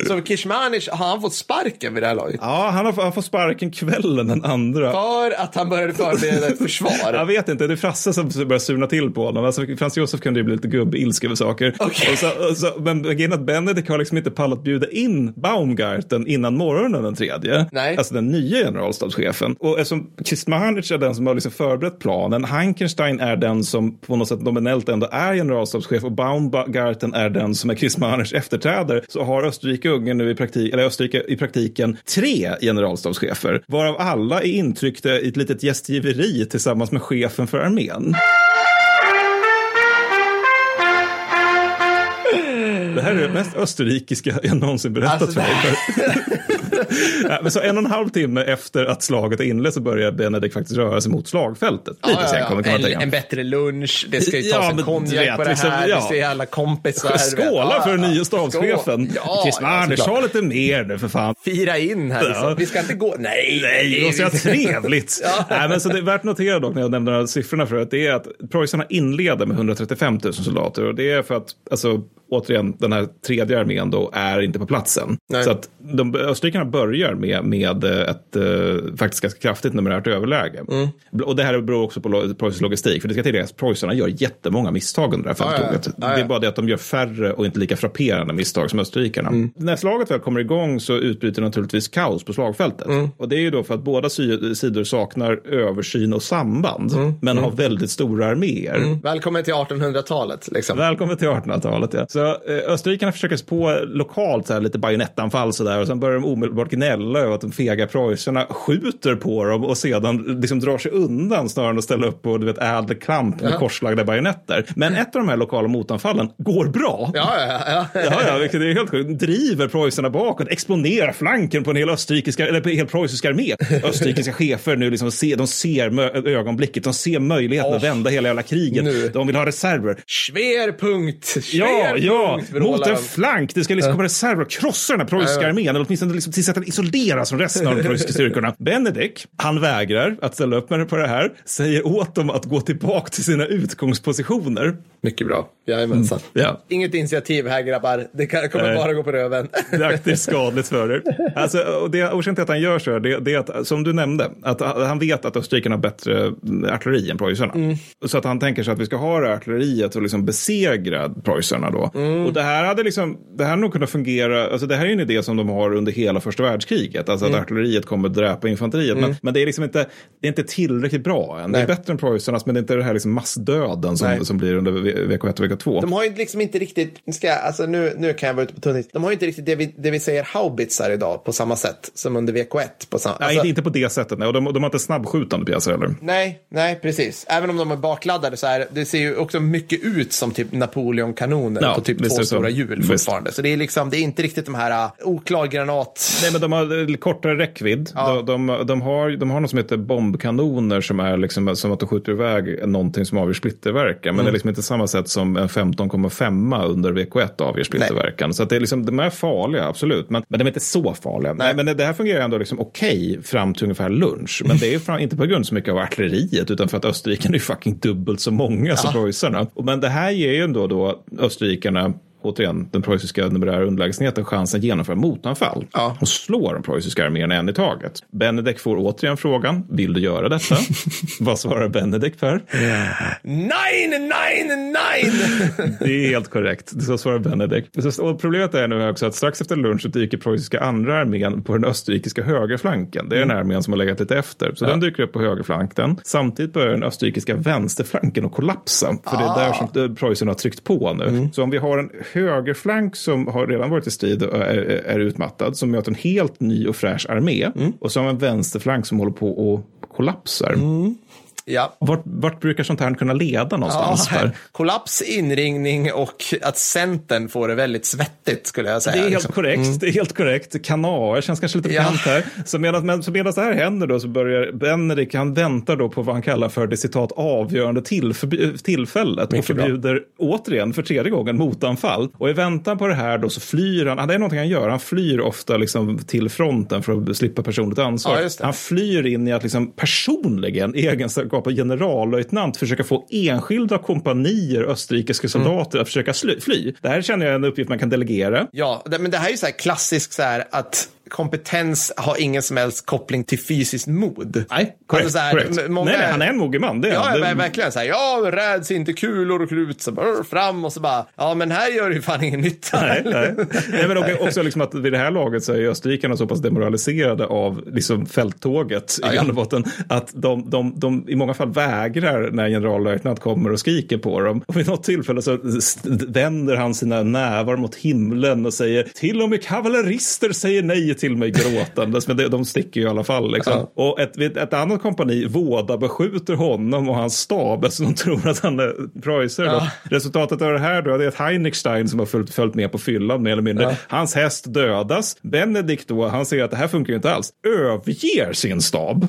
S2: Så Krismanic, har han fått sparken vid det här laget?
S1: Ja, han har, han får sparken kvällen den andra.
S2: För att han började förbereda ett försvar?
S1: Jag vet inte, det är Frasse som börjar surna till på honom. Alltså, Frans Josef kunde ju bli lite gubbilsk över saker.
S2: Okay.
S1: Och så, och så, men grejen att Benedikt har liksom inte pallat bjuda in Baumgarten innan morgonen den tredje.
S2: Nej.
S1: Alltså den nya generalstabschefen. Och eftersom Kristmanic är den som har liksom förberett planen, Hankenstein är den som på något sätt nominellt ändå är generalstabschef och Baumgarten är den som är Kristmanics efterträdare, så har Österrike-Ungern nu i, praktik, eller Österrike i praktiken tre generalstabschefer, varav alla är intryckta i ett litet gästgiveri tillsammans med chefen för armén. Det här är det mest österrikiska jag någonsin berättat alltså, för dig. ja, men så en och en halv timme efter att slaget är inlett så börjar Benedikt faktiskt röra sig mot slagfältet.
S2: Ja, Lite ja, ja. En, en, bättre lunch, det ska ju tas en konjak på det liksom, här, ja. det är alla kompisar.
S1: Skåla för den nya stabschefen. Ja, Chris ja, lite mer nu för fan.
S2: Fira in här liksom. Vi ska inte gå. Nej,
S1: nej. Det vara trevligt. nej, men så det är värt att notera dock när jag nämnde de här siffrorna för att det är att preussarna inleder med 135 000 soldater och det är för att alltså, återigen, den här tredje armén då är inte på platsen. Nej. Så att de, österrikarna börjar med, med ett uh, faktiskt ganska kraftigt numerärt överläge. Mm. Och det här beror också på preussisk logistik. För det ska tilläggas, preussarna gör jättemånga misstag under det här fälttåget. Ja, ja, ja, det är bara det att de gör färre och inte lika frapperande misstag som österrikarna. Mm. När slaget väl kommer igång så utbryter naturligtvis kaos på slagfältet. Mm. Och det är ju då för att båda sidor saknar översyn och samband. Mm. Men har mm. väldigt stora arméer.
S2: Mm. Välkommen till 1800-talet. Liksom.
S1: Välkommen till 1800-talet, ja. Så Så eh, österrikarna försöker sig på lokalt så här, lite bajonettanfall så där och sen börjar de omedelbart gnälla över att de fega preussarna skjuter på dem och sedan liksom drar sig undan snarare än att ställa upp på du vet, ädelkramp med ja. korslagda bajonetter. Men ett av de här lokala motanfallen går bra.
S2: Ja, ja, ja.
S1: ja, ja vilket är helt sjukt. Driver preussarna bakåt, exponerar flanken på en hel österrikiska, eller på en hel preussisk armé. Österrikiska chefer nu liksom ser, de ser ögonblicket, de ser möjligheten oh, att vända hela jävla kriget. Nu. De vill ha reserver.
S2: Schwerpunkt!
S1: Ja, ja, mot en flank. Det ska liksom komma reserver och krossa den här preussiska armén, eller åtminstone liksom tills att den isoleras från resten av de preussiska styrkorna. Benedikt, han vägrar att ställa upp med det på det här, säger åt dem att gå tillbaka till sina utgångspositioner.
S2: Mycket bra. Jajamensan. Mm. Ja. Inget initiativ här grabbar. Det kommer bara gå på röven.
S1: Det är aktivt skadligt för er. Alltså, och det, orsaken till att han gör så det, det är att, som du nämnde, att han vet att österrikarna har bättre artilleri än preussarna. Mm. Så att han tänker sig att vi ska ha det artilleriet och liksom besegra preussarna då. Mm. Och det här hade liksom, det här nog kunnat fungera, alltså det här är en idé som de har under hela första världskriget, alltså mm. att artilleriet kommer dräpa infanteriet. Men, mm. men det är liksom inte, det är inte tillräckligt bra än. Nej. Det är bättre än preussarnas, men det är inte det här liksom massdöden som, som blir under VK1 och VK2.
S2: De har ju liksom inte riktigt, ska, alltså nu, nu kan jag vara ute på tunnis, de har ju inte riktigt det vi, det vi säger haubitsar idag på samma sätt som under VK1. På sam,
S1: nej, inte, inte på det sättet, nej. Och de, de har inte snabbskjutande pjäser heller.
S2: Nej, nej, precis. Även om de är bakladdade så här, det ser ju också mycket ut som typ Napoleon-kanoner ja, typ två stora hjul fortfarande. Så det är liksom, det är inte riktigt de här uh, oklar granat.
S1: Nej, men de har uh, kortare räckvidd. Ja. De, de, de, har, de har något som heter bombkanoner som är liksom som att de skjuter iväg någonting som avgör splitterverkan. Men mm. det är liksom inte samma sätt som en 15,5 under VK1 avger splitterverkan. Så att det är liksom, de är farliga, absolut. Men, men de är inte så farliga. Nej. Men det här fungerar ändå liksom okej okay fram till ungefär lunch. Men det är fram, inte på grund så mycket av artilleriet utan för att österrikarna är fucking dubbelt så många ja. som preussarna. Men det här ger ju ändå då österrikarna to återigen, den preussiska numerära underlägsenheten chansen att genomföra motanfall ja. och slå den preussiska armén en i taget. Benedek får återigen frågan, vill du göra detta? Vad svarar Benedek Per?
S2: Nine, nine, nine!
S1: det är helt korrekt, så svarar Benedek. Och problemet är nu också att strax efter lunch dyker preussiska andra armén på den österrikiska högerflanken. Det är den mm. armén som har legat lite efter. Så ja. den dyker upp på högerflanken. Samtidigt börjar den österrikiska vänsterflanken att kollapsa. För ah. det är där ah. som Preussen har tryckt på nu. Mm. Så om vi har en högerflank som har redan varit i strid och är, är utmattad som möter en helt ny och fräsch armé. Mm. Och så har vi en vänsterflank som håller på att kollapsar. Mm.
S2: Ja.
S1: Vart, vart brukar sånt här kunna leda någonstans? Ja,
S2: kollaps, inringning och att Centern får det väldigt svettigt skulle jag säga.
S1: Det är helt liksom. korrekt. Mm. Det är helt korrekt. Kanaer känns kanske lite bekant ja. här. Så medan, men, så medan det här händer då så börjar Benedikt, han väntar då på vad han kallar för det citat avgörande tillför, tillfället Mycket och förbjuder bra. återigen för tredje gången motanfall. Och i väntan på det här då så flyr han, det är någonting han gör, han flyr ofta liksom till fronten för att slippa personligt ansvar. Ja, han flyr in i att liksom personligen egenskap egenskap av generallöjtnant försöka få enskilda kompanier österrikiska soldater mm. att försöka fly. Det här känner jag är en uppgift man kan delegera.
S2: Ja, men det här är ju så här klassiskt så här att kompetens har ingen som helst koppling till fysiskt mod.
S1: Nej, korrekt. Alltså många... nej, nej, han är en mogen man. Det är
S2: ja,
S1: det...
S2: verkligen. Så här, ja, räds inte kulor och krut. Så bara, fram och så bara, ja, men här gör det ju fan ingen nytta.
S1: Nej, nej. nej men också liksom att vid det här laget så är österrikarna så pass demoraliserade av liksom fälttåget ja, i grund och botten att de, de, de, i många fall vägrar när generallöjtnant kommer och skriker på dem. Och vid något tillfälle så vänder han sina nävar mot himlen och säger till och med kavallerister säger nej till mig gråtandes, men de, de sticker ju i alla fall. Liksom. Ja. Och ett, ett annat kompani, Våda, beskjuter honom och hans stab eftersom de tror att han är preussare. Ja. Resultatet av det här då, det är att Heinrichstein som har följt, följt med på fyllan mer eller mindre, ja. hans häst dödas. Benedikt då, han ser att det här funkar ju inte alls, överger sin stab.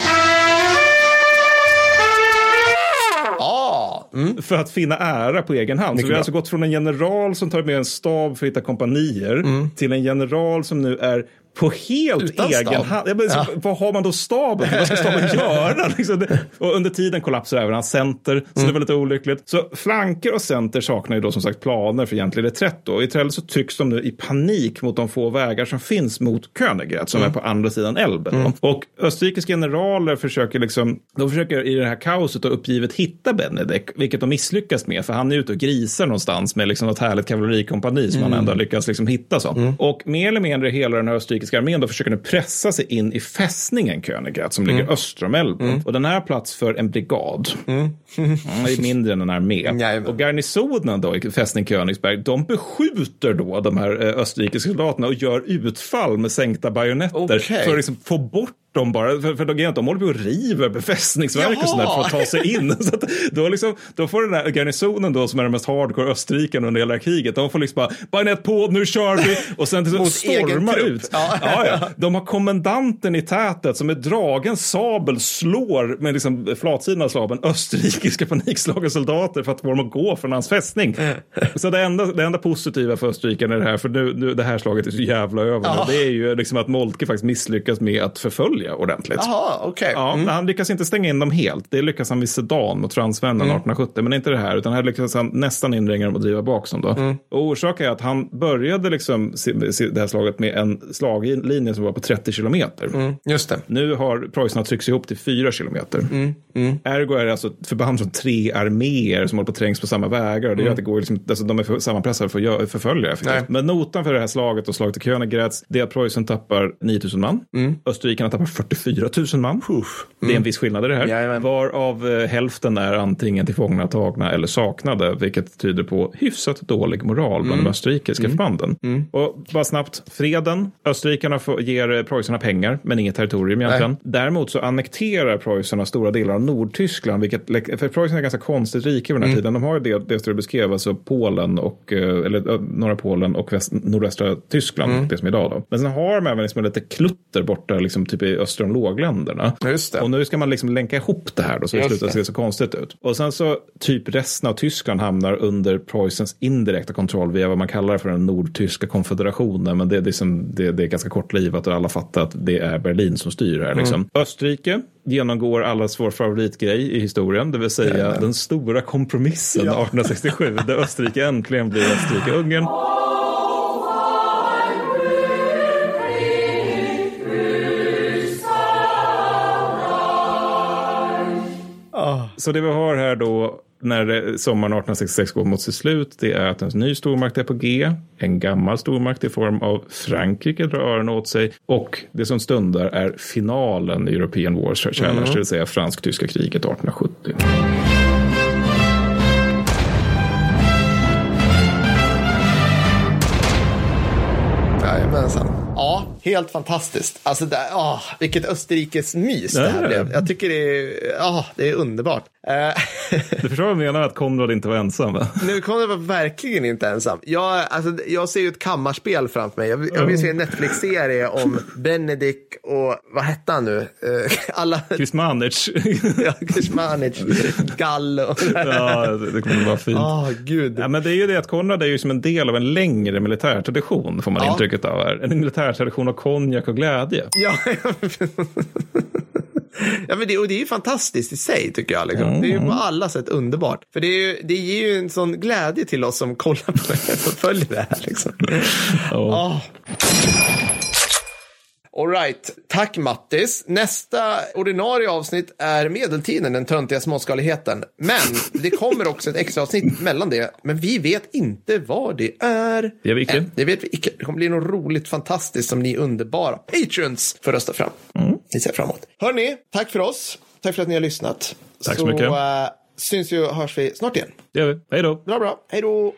S1: Mm. För att finna ära på egen hand. Mycket så vi har alltså gått från en general som tar med en stab för att hitta kompanier mm. till en general som nu är på helt Utan egen hand. Ja, ja. Vad har man då staben Vad ska staben göra? Liksom och under tiden kollapsar även hans center, så mm. det var lite olyckligt. Så flanker och center saknar ju då som sagt planer för egentlig reträtt. Då. I Trell så tycks de nu i panik mot de få vägar som finns mot Königgrätz som mm. är på andra sidan Elben. Mm. Och österrikiska generaler försöker liksom, de försöker i det här kaoset och uppgivet hitta Benedek, vilket de misslyckas med, för han är ute och grisar någonstans med liksom något härligt kavallerikompani som han mm. ändå lyckas liksom hitta. Så. Mm. Och mer eller mindre hela den här österrikiska österrikiska armén då försöker nu pressa sig in i fästningen Königgrätz som ligger öster om Elben. Och den är plats för en brigad. Mm. det är mindre än en armé.
S2: Jajamän.
S1: och garnisonen då i fästning Königsberg, de beskjuter då de här eh, österrikiska soldaterna och gör utfall med sänkta bajonetter
S2: Okej.
S1: för att liksom få bort dem bara. För, för de, de håller på och river befästningsverk och sånt där för att ta sig in. Så att då, liksom, då får den här garnisonen då som är den mest hardcore österrikarna under hela kriget, de får liksom bara bajonett på, nu kör vi och sen liksom
S2: Mot egen
S1: storma
S2: trupp.
S1: ut.
S2: Ja.
S1: Ja, ja. De har kommendanten i tätet som med dragen sabel slår med liksom flatsidan av sabeln österrikiska panikslagna soldater för att få dem att gå från hans fästning. Så det enda, det enda positiva för österrikarna är det här, för nu, nu det här slaget är så jävla över,
S2: Ja.
S1: det är ju liksom att Moltke faktiskt misslyckas med att förfölja ordentligt.
S2: Jaha, okej.
S1: Ja,
S2: Mm.
S1: Han lyckas inte stänga in dem helt. Det lyckas han vid Sedan mot fransmännen
S2: Mm.
S1: 1870. Men inte det här, utan här lyckas han nästan inringa dem och driva bak dem. Då.
S2: Mm.
S1: Och orsaken är att han började liksom det här slaget med en slaglinje som var på 30 kilometer.
S2: Mm, Just det.
S1: Nu har preussarna tryckts ihop till 4 kilometer.
S2: Mm,
S1: Ergo är det alltså ett förband från tre arméer som håller på att trängs på samma vägar. Och det gör att det går liksom, alltså de är för, sammanpressade för att förfölja. Men notan för det här slaget och slaget i Königgrätz, det är att Preussen tappar 9000 man.
S2: Mm.
S1: Österrikarna tappar 44 000 man. Det är en viss skillnad i det här.
S2: Jajamän.
S1: Varav eh, hälften är antingen tillfångatagna eller saknade, vilket tyder på hyfsat dålig moral bland de österrikiska förbanden. Och bara snabbt, freden. Österrikarna får, ger eh, preussarna pengar, men inget territorium egentligen. Däremot så annekterar preussarna stora delar av Nordtyskland, vilket, för Preussen är ganska konstigt rike vid den här tiden. De har ju det, det du beskrev, alltså Polen och, eh, eller norra Polen och väst, nordvästra Tyskland, det som är idag då. Men sen har de även liksom lite klutter borta, liksom typ i öster om lågländerna.
S2: Just det.
S1: Och nu ska man liksom länka ihop det här då, så det slutar
S2: det.
S1: se så konstigt ut. Och sen så typ resten av Tyskland hamnar under Preussens indirekta kontroll via vad man kallar för den nordtyska konfederationen. Men det, är liksom, det, det är ganska kortlivat och alla fattar att det är Berlin som styr här. Liksom.
S2: Mm.
S1: Österrike genomgår allas vår favoritgrej i historien, det vill säga den stora kompromissen 1867, där Österrike äntligen blir Österrike-Ungern. Så det vi har här då när sommaren 1866 går mot sitt slut, det är att en ny stormakt är på G. En gammal stormakt i form av Frankrike drar öronen åt sig. Och det som stundar är finalen i European Wars Challenge, det vill säga fransk-tyska kriget 1870.
S2: Helt fantastiskt. Alltså, det, ah, vilket Österrikes mys det här blev. Jag tycker det är, ah, det är underbart. Eh,
S1: Du förstår vad jag menar att Konrad inte var ensam? Va?
S2: nu kommer jag vara verkligen inte ensam. Jag, alltså, jag ser ju ett kammarspel framför mig. Jag, jag vill se en Netflix-serie om Benedikt och, vad hette han nu? Eh, alla,
S1: Krismanic.
S2: ja, Kuzmanic, Gall och
S1: ja, det kommer vara fint.
S2: Ah, gud.
S1: Ja, men det är ju det att Konrad är ju som en del av en längre militärtradition, får man
S2: Ja.
S1: intrycket av här. En militärtradition av konjak och glädje.
S2: Ja, ja men det, och det är ju fantastiskt i sig tycker jag. Liksom. Det är ju på alla sätt underbart. För det, är ju, det ger ju en sån glädje till oss som kollar på det och följer det här. Liksom.
S1: Ja.
S2: Ah. All right. Tack Mattis. Nästa ordinarie avsnitt är medeltiden, den töntiga småskaligheten. Men det kommer också ett extra avsnitt mellan det. Men vi vet inte vad det är.
S1: Det vi icke.
S2: Än. Det vet vi icke. Det kommer bli något roligt, fantastiskt som ni underbara patrons får rösta fram.
S1: Mm.
S2: Vi ser framåt. Hörni, tack för oss. Tack för att ni har lyssnat.
S1: Tack så mycket.
S2: Så äh, syns ju och hörs vi snart igen.
S1: Det gör vi. Hej då.
S2: Bra, bra. Hej då.